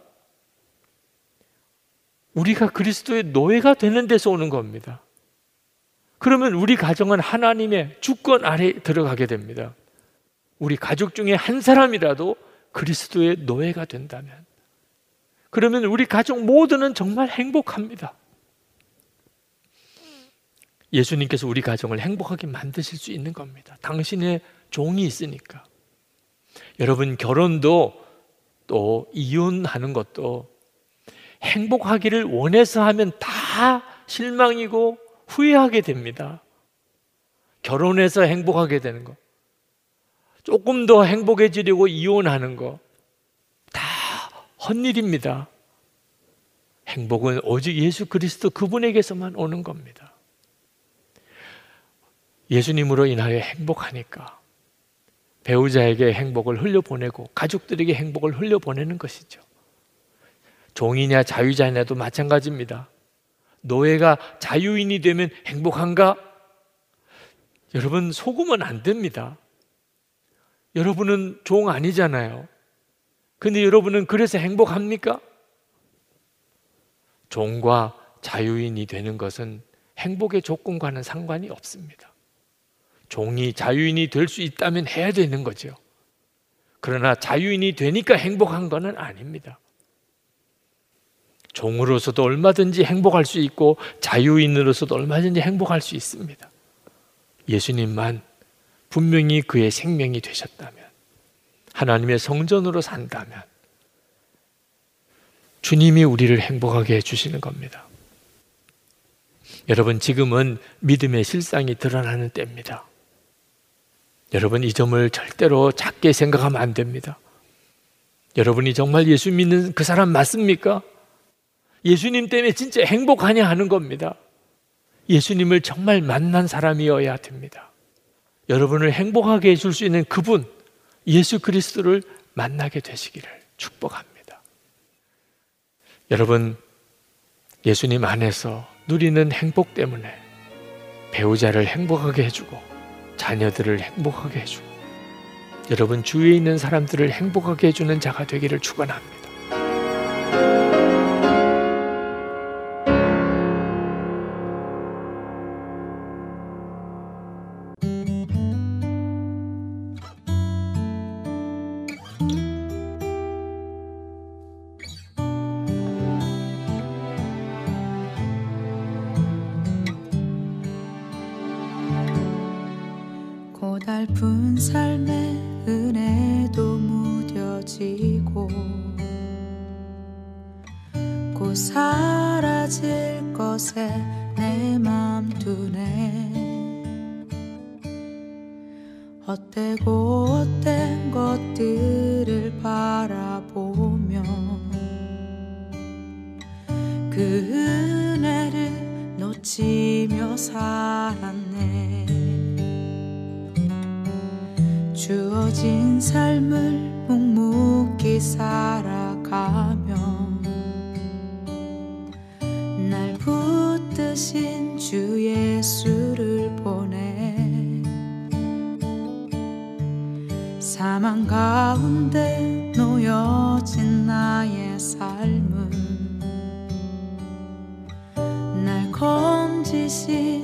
우리가 그리스도의 노예가 되는 데서 오는 겁니다. 그러면 우리 가정은 하나님의 주권 아래 들어가게 됩니다. 우리 가족 중에 한 사람이라도 그리스도의 노예가 된다면 그러면 우리 가족 모두는 정말 행복합니다. 예수님께서 우리 가정을 행복하게 만드실 수 있는 겁니다. 당신의 종이 있으니까. 여러분 결혼도 또 이혼하는 것도 행복하기를 원해서 하면 다 실망이고 후회하게 됩니다. 결혼해서 행복하게 되는 거. 조금 더 행복해지려고 이혼하는 거. 다 헛일입니다. 행복은 오직 예수 그리스도 그분에게서만 오는 겁니다. 예수님으로 인하여 행복하니까 배우자에게 행복을 흘려보내고 가족들에게 행복을 흘려보내는 것이죠. 종이냐 자유자냐도 마찬가지입니다. 노예가 자유인이 되면 행복한가? 여러분 속으면 안 됩니다. 여러분은 종 아니잖아요. 근데 여러분은 그래서 행복합니까? 종과 자유인이 되는 것은 행복의 조건과는 상관이 없습니다. 종이 자유인이 될 수 있다면 해야 되는 거죠. 그러나 자유인이 되니까 행복한 것은 아닙니다. 종으로서도 얼마든지 행복할 수 있고 자유인으로서도 얼마든지 행복할 수 있습니다. 예수님만 분명히 그의 생명이 되셨다면 하나님의 성전으로 산다면 주님이 우리를 행복하게 해주시는 겁니다. 여러분, 지금은 믿음의 실상이 드러나는 때입니다. 여러분, 이 점을 절대로 작게 생각하면 안 됩니다. 여러분이 정말 예수 믿는 그 사람 맞습니까? 예수님 때문에 진짜 행복하냐 하는 겁니다. 예수님을 정말 만난 사람이어야 됩니다. 여러분을 행복하게 해줄 수 있는 그분, 예수 그리스도를 만나게 되시기를 축복합니다. 여러분, 예수님 안에서 누리는 행복 때문에 배우자를 행복하게 해주고 자녀들을 행복하게 해주고 여러분 주위에 있는 사람들을 행복하게 해주는 자가 되기를 축원합니다. 것들을 바라보며 그 은혜를 놓치며 살았네. 주어진 삶을 묵묵히 살아가며 날 붙드신 주 예수 사망 가운데 놓여진 나의 삶은 날 건지신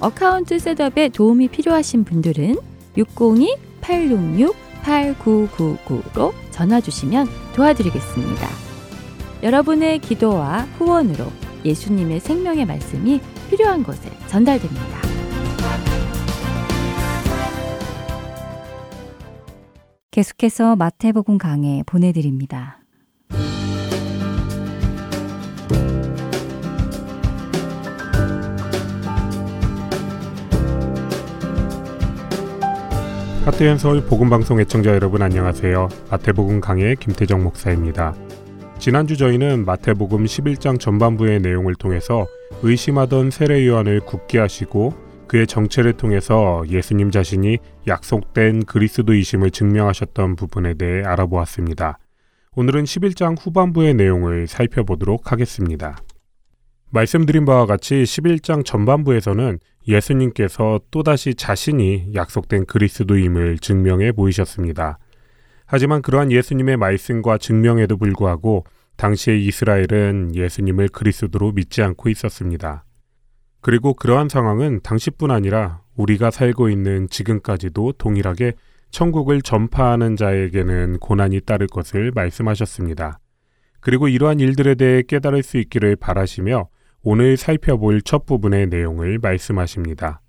account setup에 도움이 필요하신 분들은 602-866-8999로 전화 주시면 도와드리겠습니다. 여러분의 기도와 후원으로 예수님의 생명의 말씀이 필요한 곳에 전달됩니다. 계속해서 마태복음 강해 보내드립니다. 하트앤 서울 복음방송 애청자 여러분 안녕하세요. 마태복음 강의 김태정 목사입니다. 지난주 저희는 마태복음 11장 전반부의 내용을 통해서 의심하던 세례 요한을 굳게 하시고 그의 정체를 통해서 예수님 자신이 약속된 그리스도이심을 증명하셨던 부분에 대해 알아보았습니다. 오늘은 11장 후반부의 내용을 살펴보도록 하겠습니다. 말씀드린 바와 같이 11장 전반부에서는 예수님께서 또다시 자신이 약속된 그리스도임을 증명해 보이셨습니다. 하지만 그러한 예수님의 말씀과 증명에도 불구하고 당시의 이스라엘은 예수님을 그리스도로 믿지 않고 있었습니다. 그리고 그러한 상황은 당시뿐 아니라 우리가 살고 있는 지금까지도 동일하게 천국을 전파하는 자에게는 고난이 따를 것을 말씀하셨습니다. 그리고 이러한 일들에 대해 깨달을 수 있기를 바라시며 오늘 살펴볼 첫 부분의 내용을 말씀하십니다.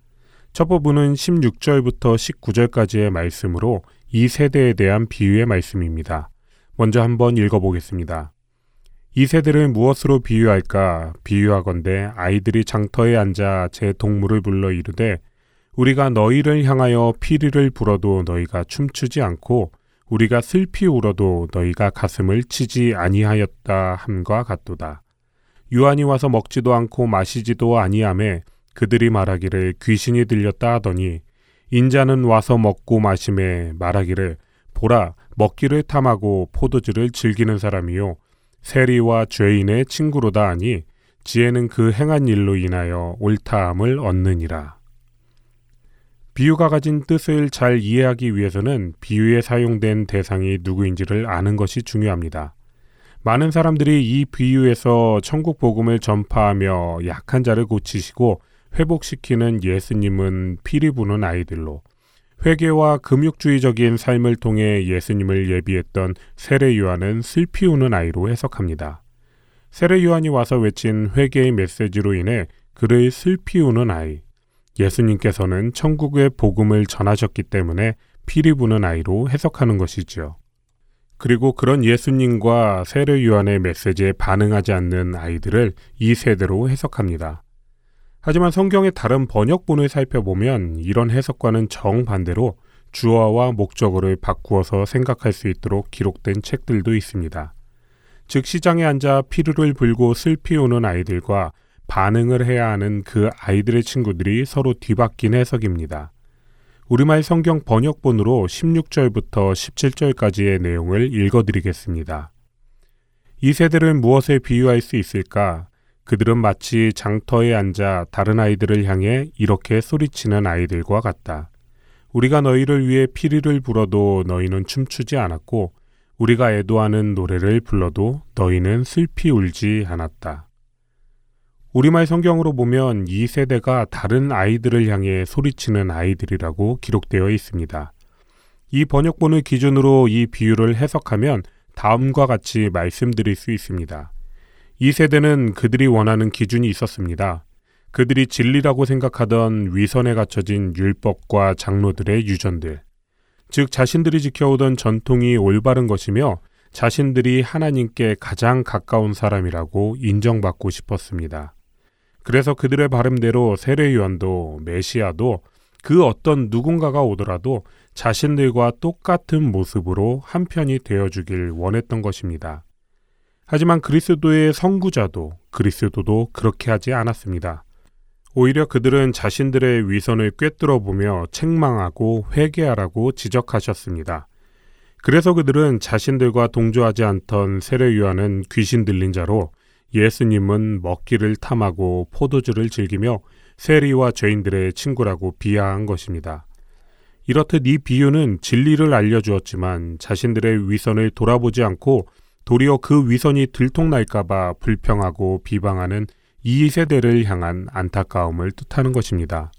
첫 부분은 16절부터 19절까지의 말씀으로 이 세대에 대한 비유의 말씀입니다. 먼저 한번 읽어보겠습니다. 이 세대를 무엇으로 비유할까? 비유하건대 아이들이 장터에 앉아 제 동물을 불러 이르되 우리가 너희를 향하여 피리를 불어도 너희가 춤추지 않고 우리가 슬피 울어도 너희가 가슴을 치지 아니하였다 함과 같도다. 유한이 와서 먹지도 않고 마시지도 아니함에 그들이 말하기를 귀신이 들렸다 하더니 인자는 와서 먹고 마심에 말하기를 보라 먹기를 탐하고 포도주를 즐기는 사람이요 세리와 죄인의 친구로다 하니 지혜는 그 행한 일로 인하여 옳다함을 얻느니라. 비유가 가진 뜻을 잘 이해하기 위해서는 비유에 사용된 대상이 누구인지를 아는 것이 중요합니다. 많은 사람들이 이 비유에서 천국 복음을 전파하며 약한 자를 고치시고 회복시키는 예수님은 피리 부는 아이들로 회개와 금욕주의적인 삶을 통해 예수님을 예비했던 세례 요한은 슬피 우는 아이로 해석합니다. 세례 요한이 와서 외친 회개의 메시지로 인해 그를 슬피 우는 아이. 예수님께서는 천국의 복음을 전하셨기 때문에 피리 부는 아이로 해석하는 것이지요. 그리고 그런 예수님과 세례 요한의 메시지에 반응하지 않는 아이들을 이 세대로 해석합니다. 하지만 성경의 다른 번역본을 살펴보면 이런 해석과는 정반대로 주어와 목적어를 바꾸어서 생각할 수 있도록 기록된 책들도 있습니다. 즉 시장에 앉아 피르를 불고 슬피 우는 아이들과 반응을 해야 하는 그 아이들의 친구들이 서로 뒤바뀐 해석입니다. 우리말 성경 번역본으로 16절부터 17절까지의 내용을 읽어드리겠습니다. 이 세대를 무엇에 비유할 수 있을까? 그들은 마치 장터에 앉아 다른 아이들을 향해 이렇게 소리치는 아이들과 같다. 우리가 너희를 위해 피리를 불어도 너희는 춤추지 않았고, 우리가 애도하는 노래를 불러도 너희는 슬피 울지 않았다. 우리말 성경으로 보면 이 세대가 다른 아이들을 향해 소리치는 아이들이라고 기록되어 있습니다. 이 번역본을 기준으로 이 비유를 해석하면 다음과 같이 말씀드릴 수 있습니다. 이 세대는 그들이 원하는 기준이 있었습니다. 그들이 진리라고 생각하던 위선에 갖춰진 율법과 장로들의 유전들. 즉, 자신들이 지켜오던 전통이 올바른 것이며 자신들이 하나님께 가장 가까운 사람이라고 인정받고 싶었습니다. 그래서 그들의 발음대로 세례요한도 메시아도 그 어떤 누군가가 오더라도 자신들과 똑같은 모습으로 한편이 되어주길 원했던 것입니다. 하지만 그리스도의 선구자도 그리스도도 그렇게 하지 않았습니다. 오히려 그들은 자신들의 위선을 꿰뚫어 보며 책망하고 회개하라고 지적하셨습니다. 그래서 그들은 자신들과 동조하지 않던 세례요한은 귀신 들린 자로 예수님은 먹기를 탐하고 포도주를 즐기며 세리와 죄인들의 친구라고 비하한 것입니다. 이렇듯 이 비유는 진리를 알려주었지만 자신들의 위선을 돌아보지 않고 도리어 그 위선이 들통날까봐 불평하고 비방하는 이 세대를 향한 안타까움을 뜻하는 것입니다.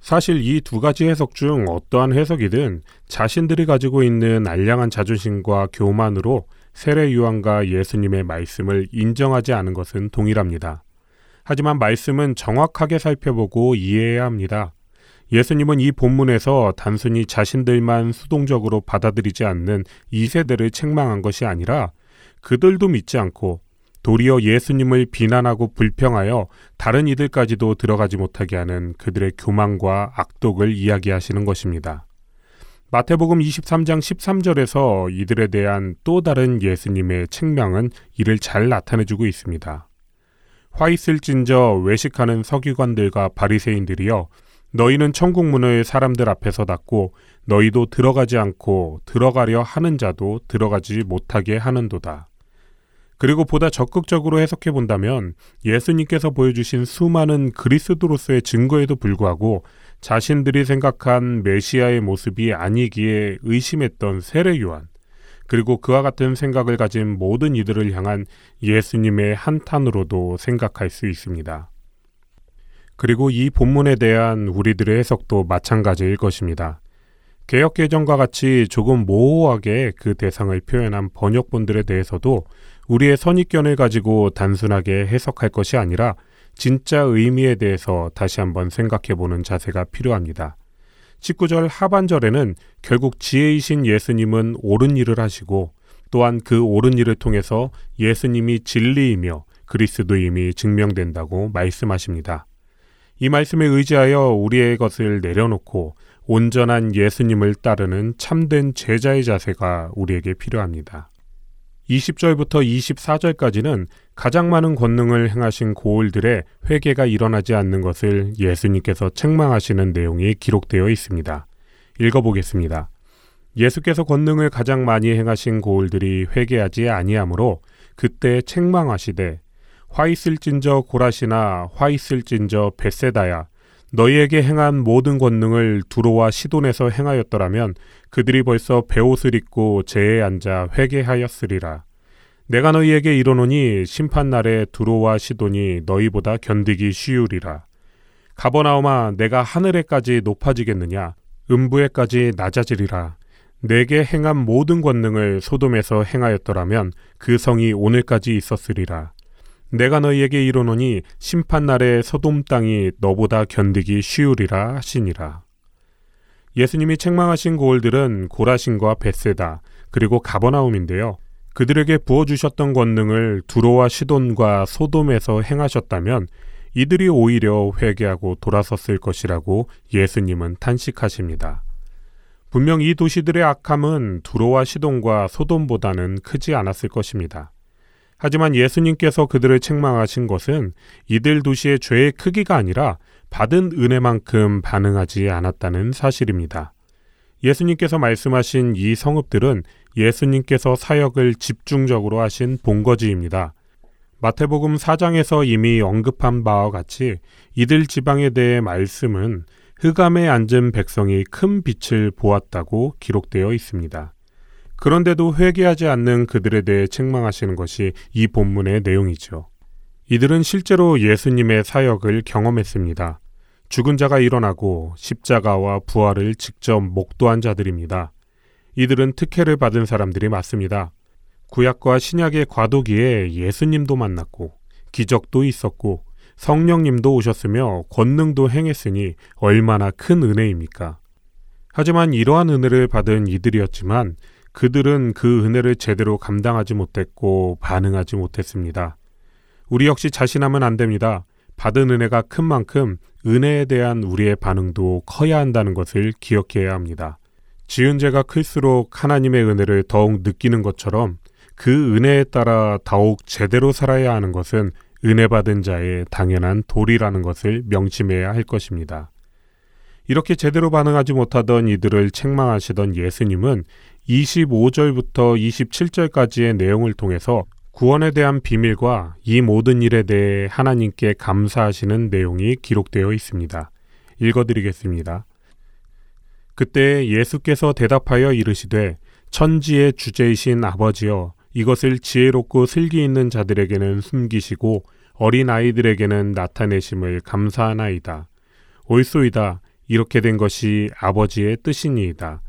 사실 이 두 가지 해석 중 어떠한 해석이든 자신들이 가지고 있는 알량한 자존심과 교만으로 세례 요한과 예수님의 말씀을 인정하지 않은 것은 동일합니다. 하지만 말씀은 정확하게 살펴보고 이해해야 합니다. 예수님은 이 본문에서 단순히 자신들만 수동적으로 받아들이지 않는 이 세대를 책망한 것이 아니라 그들도 믿지 않고 도리어 예수님을 비난하고 불평하여 다른 이들까지도 들어가지 못하게 하는 그들의 교만과 악독을 이야기하시는 것입니다. 마태복음 23장 13절에서 이들에 대한 또 다른 예수님의 책명은 이를 잘 나타내주고 있습니다. 화 있을진저 외식하는 서기관들과 바리새인들이여 너희는 천국 문을 사람들 앞에서 닫고 너희도 들어가지 않고 들어가려 하는 자도 들어가지 못하게 하는도다. 그리고 보다 적극적으로 해석해 본다면 예수님께서 보여주신 수많은 그리스도로서의 증거에도 불구하고 자신들이 생각한 메시아의 모습이 아니기에 의심했던 세례 요한, 그리고 그와 같은 생각을 가진 모든 이들을 향한 예수님의 한탄으로도 생각할 수 있습니다. 그리고 이 본문에 대한 우리들의 해석도 마찬가지일 것입니다. 개혁 개정과 같이 조금 모호하게 그 대상을 표현한 번역본들에 대해서도 우리의 선입견을 가지고 단순하게 해석할 것이 아니라 진짜 의미에 대해서 다시 한번 생각해 보는 자세가 필요합니다. 19절 하반절에는 결국 지혜이신 예수님은 옳은 일을 하시고 또한 그 옳은 일을 통해서 예수님이 진리이며 그리스도임이 증명된다고 말씀하십니다. 이 말씀에 의지하여 우리의 것을 내려놓고 온전한 예수님을 따르는 참된 제자의 자세가 우리에게 필요합니다. 20절부터 24절까지는 가장 많은 권능을 행하신 고을들의 회개가 일어나지 않는 것을 예수님께서 책망하시는 내용이 기록되어 있습니다. 읽어보겠습니다. 예수께서 권능을 가장 많이 행하신 고을들이 회개하지 아니하므로 그때 책망하시되 화 있을진저 고라시나 화 있을진저 베세다야 너희에게 행한 모든 권능을 두로와 시돈에서 행하였더라면 그들이 벌써 베옷을 입고 제에 앉아 회개하였으리라. 내가 너희에게 이르노니 심판 날에 두로와 시돈이 너희보다 견디기 쉬우리라. 가버나오마 내가 하늘에까지 높아지겠느냐 음부에까지 낮아지리라. 내게 행한 모든 권능을 소돔에서 행하였더라면 그 성이 오늘까지 있었으리라. 내가 너희에게 이르노니 심판 날에 소돔 땅이 너보다 견디기 쉬우리라 하시니라. 예수님이 책망하신 고을들은 고라신과 베세다 그리고 가버나움인데요. 그들에게 부어주셨던 권능을 두로와 시돈과 소돔에서 행하셨다면 이들이 오히려 회개하고 돌아섰을 것이라고 예수님은 탄식하십니다. 분명 이 도시들의 악함은 두로와 시돈과 소돔보다는 크지 않았을 것입니다. 하지만 예수님께서 그들을 책망하신 것은 이들 도시의 죄의 크기가 아니라 받은 은혜만큼 반응하지 않았다는 사실입니다. 예수님께서 말씀하신 이 성읍들은 예수님께서 사역을 집중적으로 하신 본거지입니다. 마태복음 4장에서 이미 언급한 바와 같이 이들 지방에 대해 말씀은 흑암에 앉은 백성이 큰 빛을 보았다고 기록되어 있습니다. 그런데도 회개하지 않는 그들에 대해 책망하시는 것이 이 본문의 내용이죠. 이들은 실제로 예수님의 사역을 경험했습니다. 죽은 자가 일어나고 십자가와 부활을 직접 목도한 자들입니다. 이들은 특혜를 받은 사람들이 맞습니다. 구약과 신약의 과도기에 예수님도 만났고 기적도 있었고 성령님도 오셨으며 권능도 행했으니 얼마나 큰 은혜입니까? 하지만 이러한 은혜를 받은 이들이었지만 그들은 그 은혜를 제대로 감당하지 못했고 반응하지 못했습니다. 우리 역시 자신하면 안 됩니다. 받은 은혜가 큰 만큼 은혜에 대한 우리의 반응도 커야 한다는 것을 기억해야 합니다. 지은 죄가 클수록 하나님의 은혜를 더욱 느끼는 것처럼 그 은혜에 따라 더욱 제대로 살아야 하는 것은 은혜 받은 자의 당연한 도리라는 것을 명심해야 할 것입니다. 이렇게 제대로 반응하지 못하던 이들을 책망하시던 예수님은 25절부터 27절까지의 내용을 통해서 구원에 대한 비밀과 이 모든 일에 대해 하나님께 감사하시는 내용이 기록되어 있습니다. 읽어드리겠습니다. 그때 예수께서 대답하여 이르시되 천지의 주제이신 아버지여 이것을 지혜롭고 슬기 있는 자들에게는 숨기시고 어린 아이들에게는 나타내심을 감사하나이다. 옳소이다. 이렇게 된 것이 아버지의 뜻이니이다.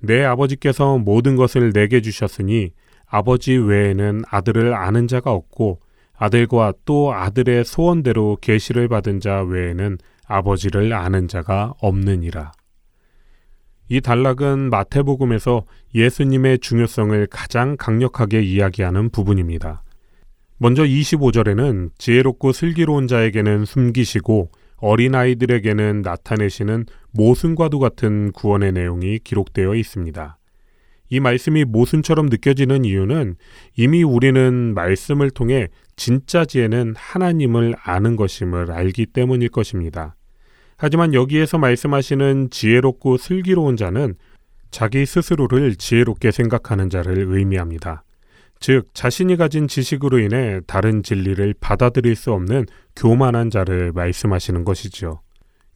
내 아버지께서 모든 것을 내게 주셨으니 아버지 외에는 아들을 아는 자가 없고 아들과 또 아들의 소원대로 계시를 받은 자 외에는 아버지를 아는 자가 없느니라. 이 단락은 마태복음에서 예수님의 중요성을 가장 강력하게 이야기하는 부분입니다. 먼저 25절에는 지혜롭고 슬기로운 자에게는 숨기시고 어린아이들에게는 나타내시는 모순과도 같은 구원의 내용이 기록되어 있습니다. 이 말씀이 모순처럼 느껴지는 이유는 이미 우리는 말씀을 통해 진짜 지혜는 하나님을 아는 것임을 알기 때문일 것입니다. 하지만 여기에서 말씀하시는 지혜롭고 슬기로운 자는 자기 스스로를 지혜롭게 생각하는 자를 의미합니다. 즉, 자신이 가진 지식으로 인해 다른 진리를 받아들일 수 없는 교만한 자를 말씀하시는 것이지요.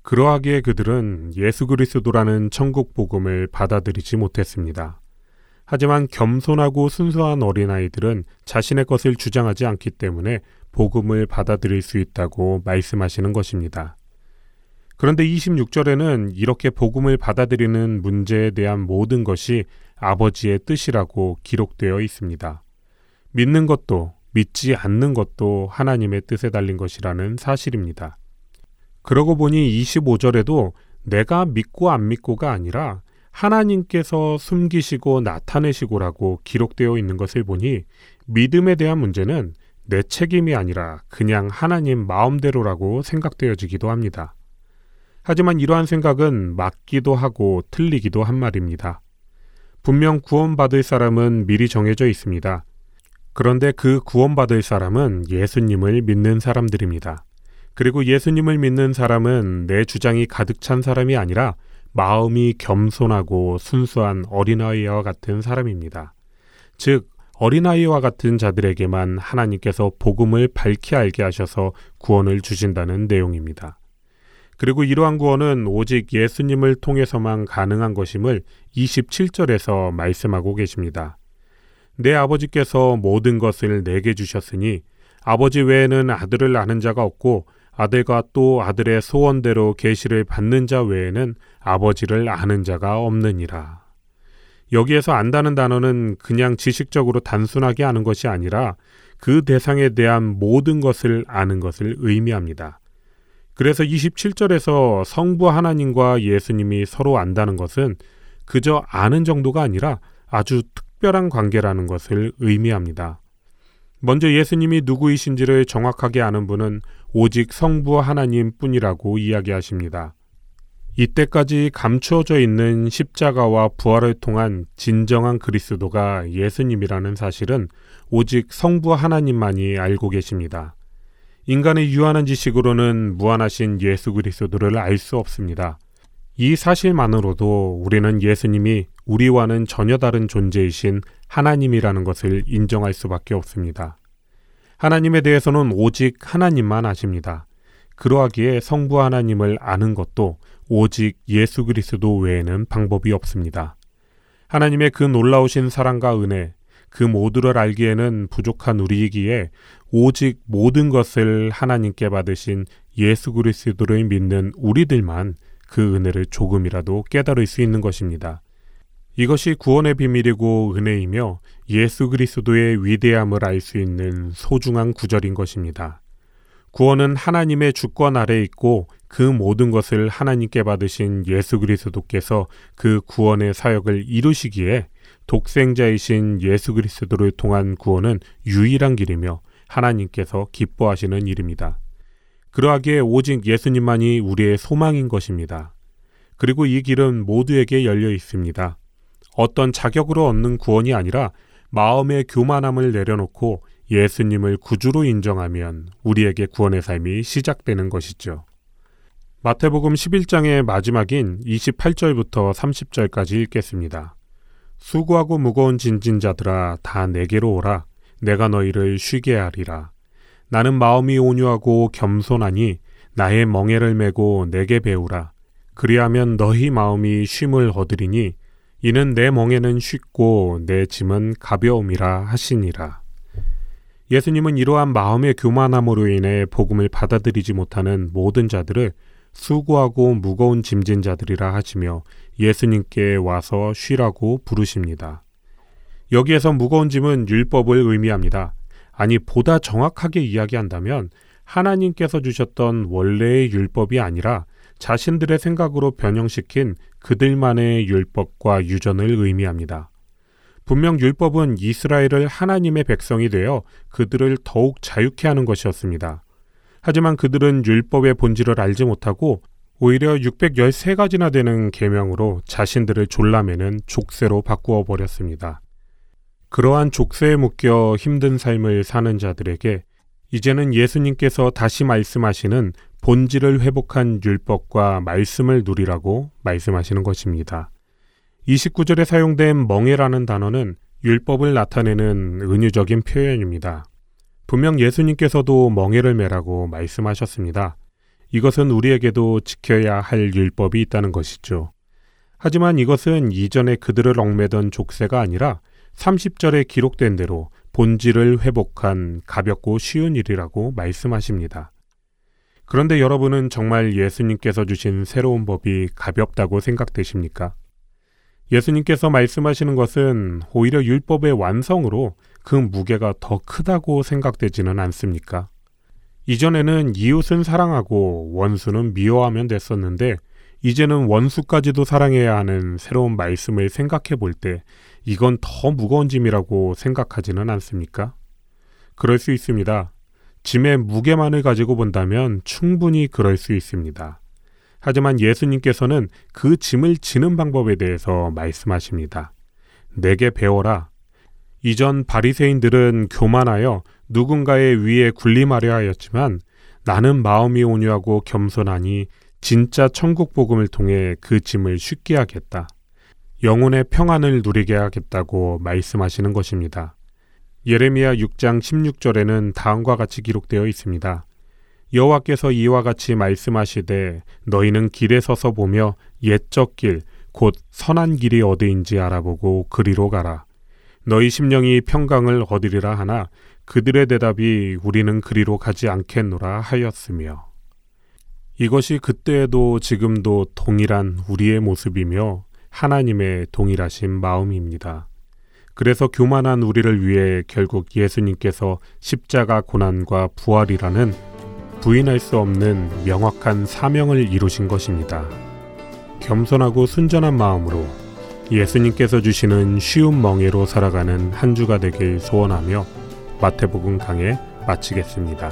그러하기에 그들은 예수 그리스도라는 천국 복음을 받아들이지 못했습니다. 하지만 겸손하고 순수한 어린아이들은 자신의 것을 주장하지 않기 때문에 복음을 받아들일 수 있다고 말씀하시는 것입니다. 그런데 26절에는 이렇게 복음을 받아들이는 문제에 대한 모든 것이 아버지의 뜻이라고 기록되어 있습니다. 믿는 것도 믿지 않는 것도 하나님의 뜻에 달린 것이라는 사실입니다. 그러고 보니 25절에도 내가 믿고 안 믿고가 아니라 하나님께서 숨기시고 나타내시고라고 기록되어 있는 것을 보니 믿음에 대한 문제는 내 책임이 아니라 그냥 하나님 마음대로라고 생각되어지기도 합니다. 하지만 이러한 생각은 맞기도 하고 틀리기도 한 말입니다. 분명 구원받을 사람은 미리 정해져 있습니다. 그런데 그 구원받을 사람은 예수님을 믿는 사람들입니다. 그리고 예수님을 믿는 사람은 내 주장이 가득 찬 사람이 아니라 마음이 겸손하고 순수한 어린아이와 같은 사람입니다. 즉, 어린아이와 같은 자들에게만 하나님께서 복음을 밝히 알게 하셔서 구원을 주신다는 내용입니다. 그리고 이러한 구원은 오직 예수님을 통해서만 가능한 것임을 27절에서 말씀하고 계십니다. 내 아버지께서 모든 것을 내게 주셨으니 아버지 외에는 아들을 아는 자가 없고 아들과 또 아들의 소원대로 계시를 받는 자 외에는 아버지를 아는 자가 없느니라. 여기에서 안다는 단어는 그냥 지식적으로 단순하게 아는 것이 아니라 그 대상에 대한 모든 것을 아는 것을 의미합니다. 그래서 27절에서 성부 하나님과 예수님이 서로 안다는 것은 그저 아는 정도가 아니라 아주 특별한 관계라는 것을 의미합니다. 먼저 예수님이 누구이신지를 정확하게 아는 분은 오직 성부 하나님 뿐이라고 이야기하십니다. 이때까지 감추어져 있는 십자가와 부활을 통한 진정한 그리스도가 예수님이라는 사실은 오직 성부 하나님만이 알고 계십니다. 인간의 유한한 지식으로는 무한하신 예수 그리스도를 알 수 없습니다. 이 사실만으로도 우리는 예수님이 우리와는 전혀 다른 존재이신 하나님이라는 것을 인정할 수밖에 없습니다. 하나님에 대해서는 오직 하나님만 아십니다. 그러하기에 성부 하나님을 아는 것도 오직 예수 그리스도 외에는 방법이 없습니다. 하나님의 그 놀라우신 사랑과 은혜, 그 모두를 알기에는 부족한 우리이기에 오직 모든 것을 하나님께 받으신 예수 그리스도를 믿는 우리들만 그 은혜를 조금이라도 깨달을 수 있는 것입니다. 이것이 구원의 비밀이고 은혜이며 예수 그리스도의 위대함을 알 수 있는 소중한 구절인 것입니다. 구원은 하나님의 주권 아래 있고 그 모든 것을 하나님께 받으신 예수 그리스도께서 그 구원의 사역을 이루시기에 독생자이신 예수 그리스도를 통한 구원은 유일한 길이며 하나님께서 기뻐하시는 일입니다. 그러하기에 오직 예수님만이 우리의 소망인 것입니다. 그리고 이 길은 모두에게 열려 있습니다. 어떤 자격으로 얻는 구원이 아니라 마음의 교만함을 내려놓고 예수님을 구주로 인정하면 우리에게 구원의 삶이 시작되는 것이죠. 마태복음 11장의 마지막인 28절부터 30절까지 읽겠습니다. 수고하고 무거운 진진자들아 다 내게로 오라 내가 너희를 쉬게 하리라 나는 마음이 온유하고 겸손하니 나의 멍에를 메고 내게 배우라 그리하면 너희 마음이 쉼을 얻으리니 이는 내 멍에는 쉽고 내 짐은 가벼움이라 하시니라. 예수님은 이러한 마음의 교만함으로 인해 복음을 받아들이지 못하는 모든 자들을 수고하고 무거운 짐진 자들이라 하시며 예수님께 와서 쉬라고 부르십니다. 여기에서 무거운 짐은 율법을 의미합니다. 아니, 보다 정확하게 이야기한다면 하나님께서 주셨던 원래의 율법이 아니라 자신들의 생각으로 변형시킨 그들만의 율법과 유전을 의미합니다. 분명 율법은 이스라엘을 하나님의 백성이 되어 그들을 더욱 자유케 하는 것이었습니다. 하지만 그들은 율법의 본질을 알지 못하고 오히려 613가지나 되는 계명으로 자신들을 졸라매는 족쇄로 바꾸어 버렸습니다. 그러한 족쇄에 묶여 힘든 삶을 사는 자들에게 이제는 예수님께서 다시 말씀하시는 본질을 회복한 율법과 말씀을 누리라고 말씀하시는 것입니다. 29절에 사용된 멍해라는 단어는 율법을 나타내는 은유적인 표현입니다. 분명 예수님께서도 멍해를 매라고 말씀하셨습니다. 이것은 우리에게도 지켜야 할 율법이 있다는 것이죠. 하지만 이것은 이전에 그들을 얽매던 족쇄가 아니라 30절에 기록된 대로 본질을 회복한 가볍고 쉬운 일이라고 말씀하십니다. 그런데 여러분은 정말 예수님께서 주신 새로운 법이 가볍다고 생각되십니까? 예수님께서 말씀하시는 것은 오히려 율법의 완성으로 그 무게가 더 크다고 생각되지는 않습니까? 이전에는 이웃은 사랑하고 원수는 미워하면 됐었는데 이제는 원수까지도 사랑해야 하는 새로운 말씀을 생각해 볼 때 이건 더 무거운 짐이라고 생각하지는 않습니까? 그럴 수 있습니다. 짐의 무게만을 가지고 본다면 충분히 그럴 수 있습니다. 하지만 예수님께서는 그 짐을 지는 방법에 대해서 말씀하십니다. 내게 배워라. 이전 바리새인들은 교만하여 누군가의 위에 군림하려 하였지만 나는 마음이 온유하고 겸손하니 진짜 천국 복음을 통해 그 짐을 쉽게 하겠다. 영혼의 평안을 누리게 하겠다고 말씀하시는 것입니다. 예레미야 6장 16절에는 다음과 같이 기록되어 있습니다. 여호와께서 이와 같이 말씀하시되 너희는 길에 서서 보며 옛적 길 곧 선한 길이 어디인지 알아보고 그리로 가라. 너희 심령이 평강을 얻으리라 하나 그들의 대답이 우리는 그리로 가지 않겠노라 하였으며 이것이 그때에도 지금도 동일한 우리의 모습이며 하나님의 동일하신 마음입니다. 그래서 교만한 우리를 위해 결국 예수님께서 십자가 고난과 부활이라는 부인할 수 없는 명확한 사명을 이루신 것입니다. 겸손하고 순전한 마음으로 예수님께서 주시는 쉬운 멍에로 살아가는 한 주가 되길 소원하며 마태복음 강해 마치겠습니다.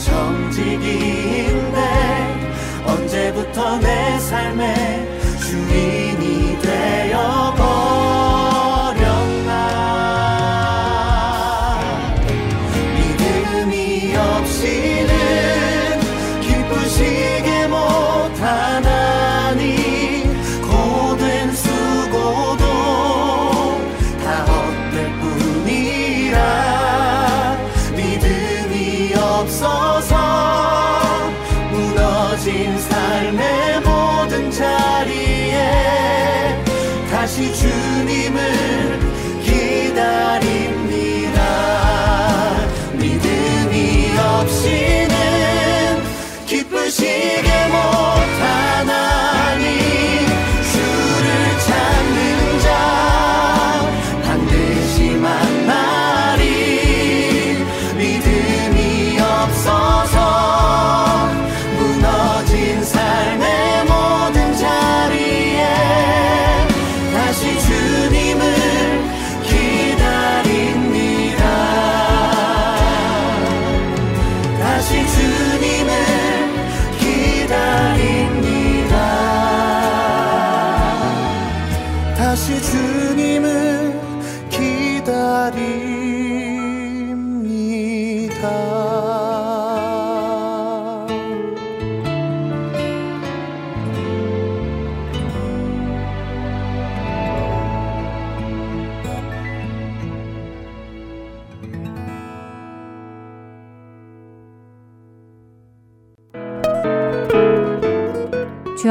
从此以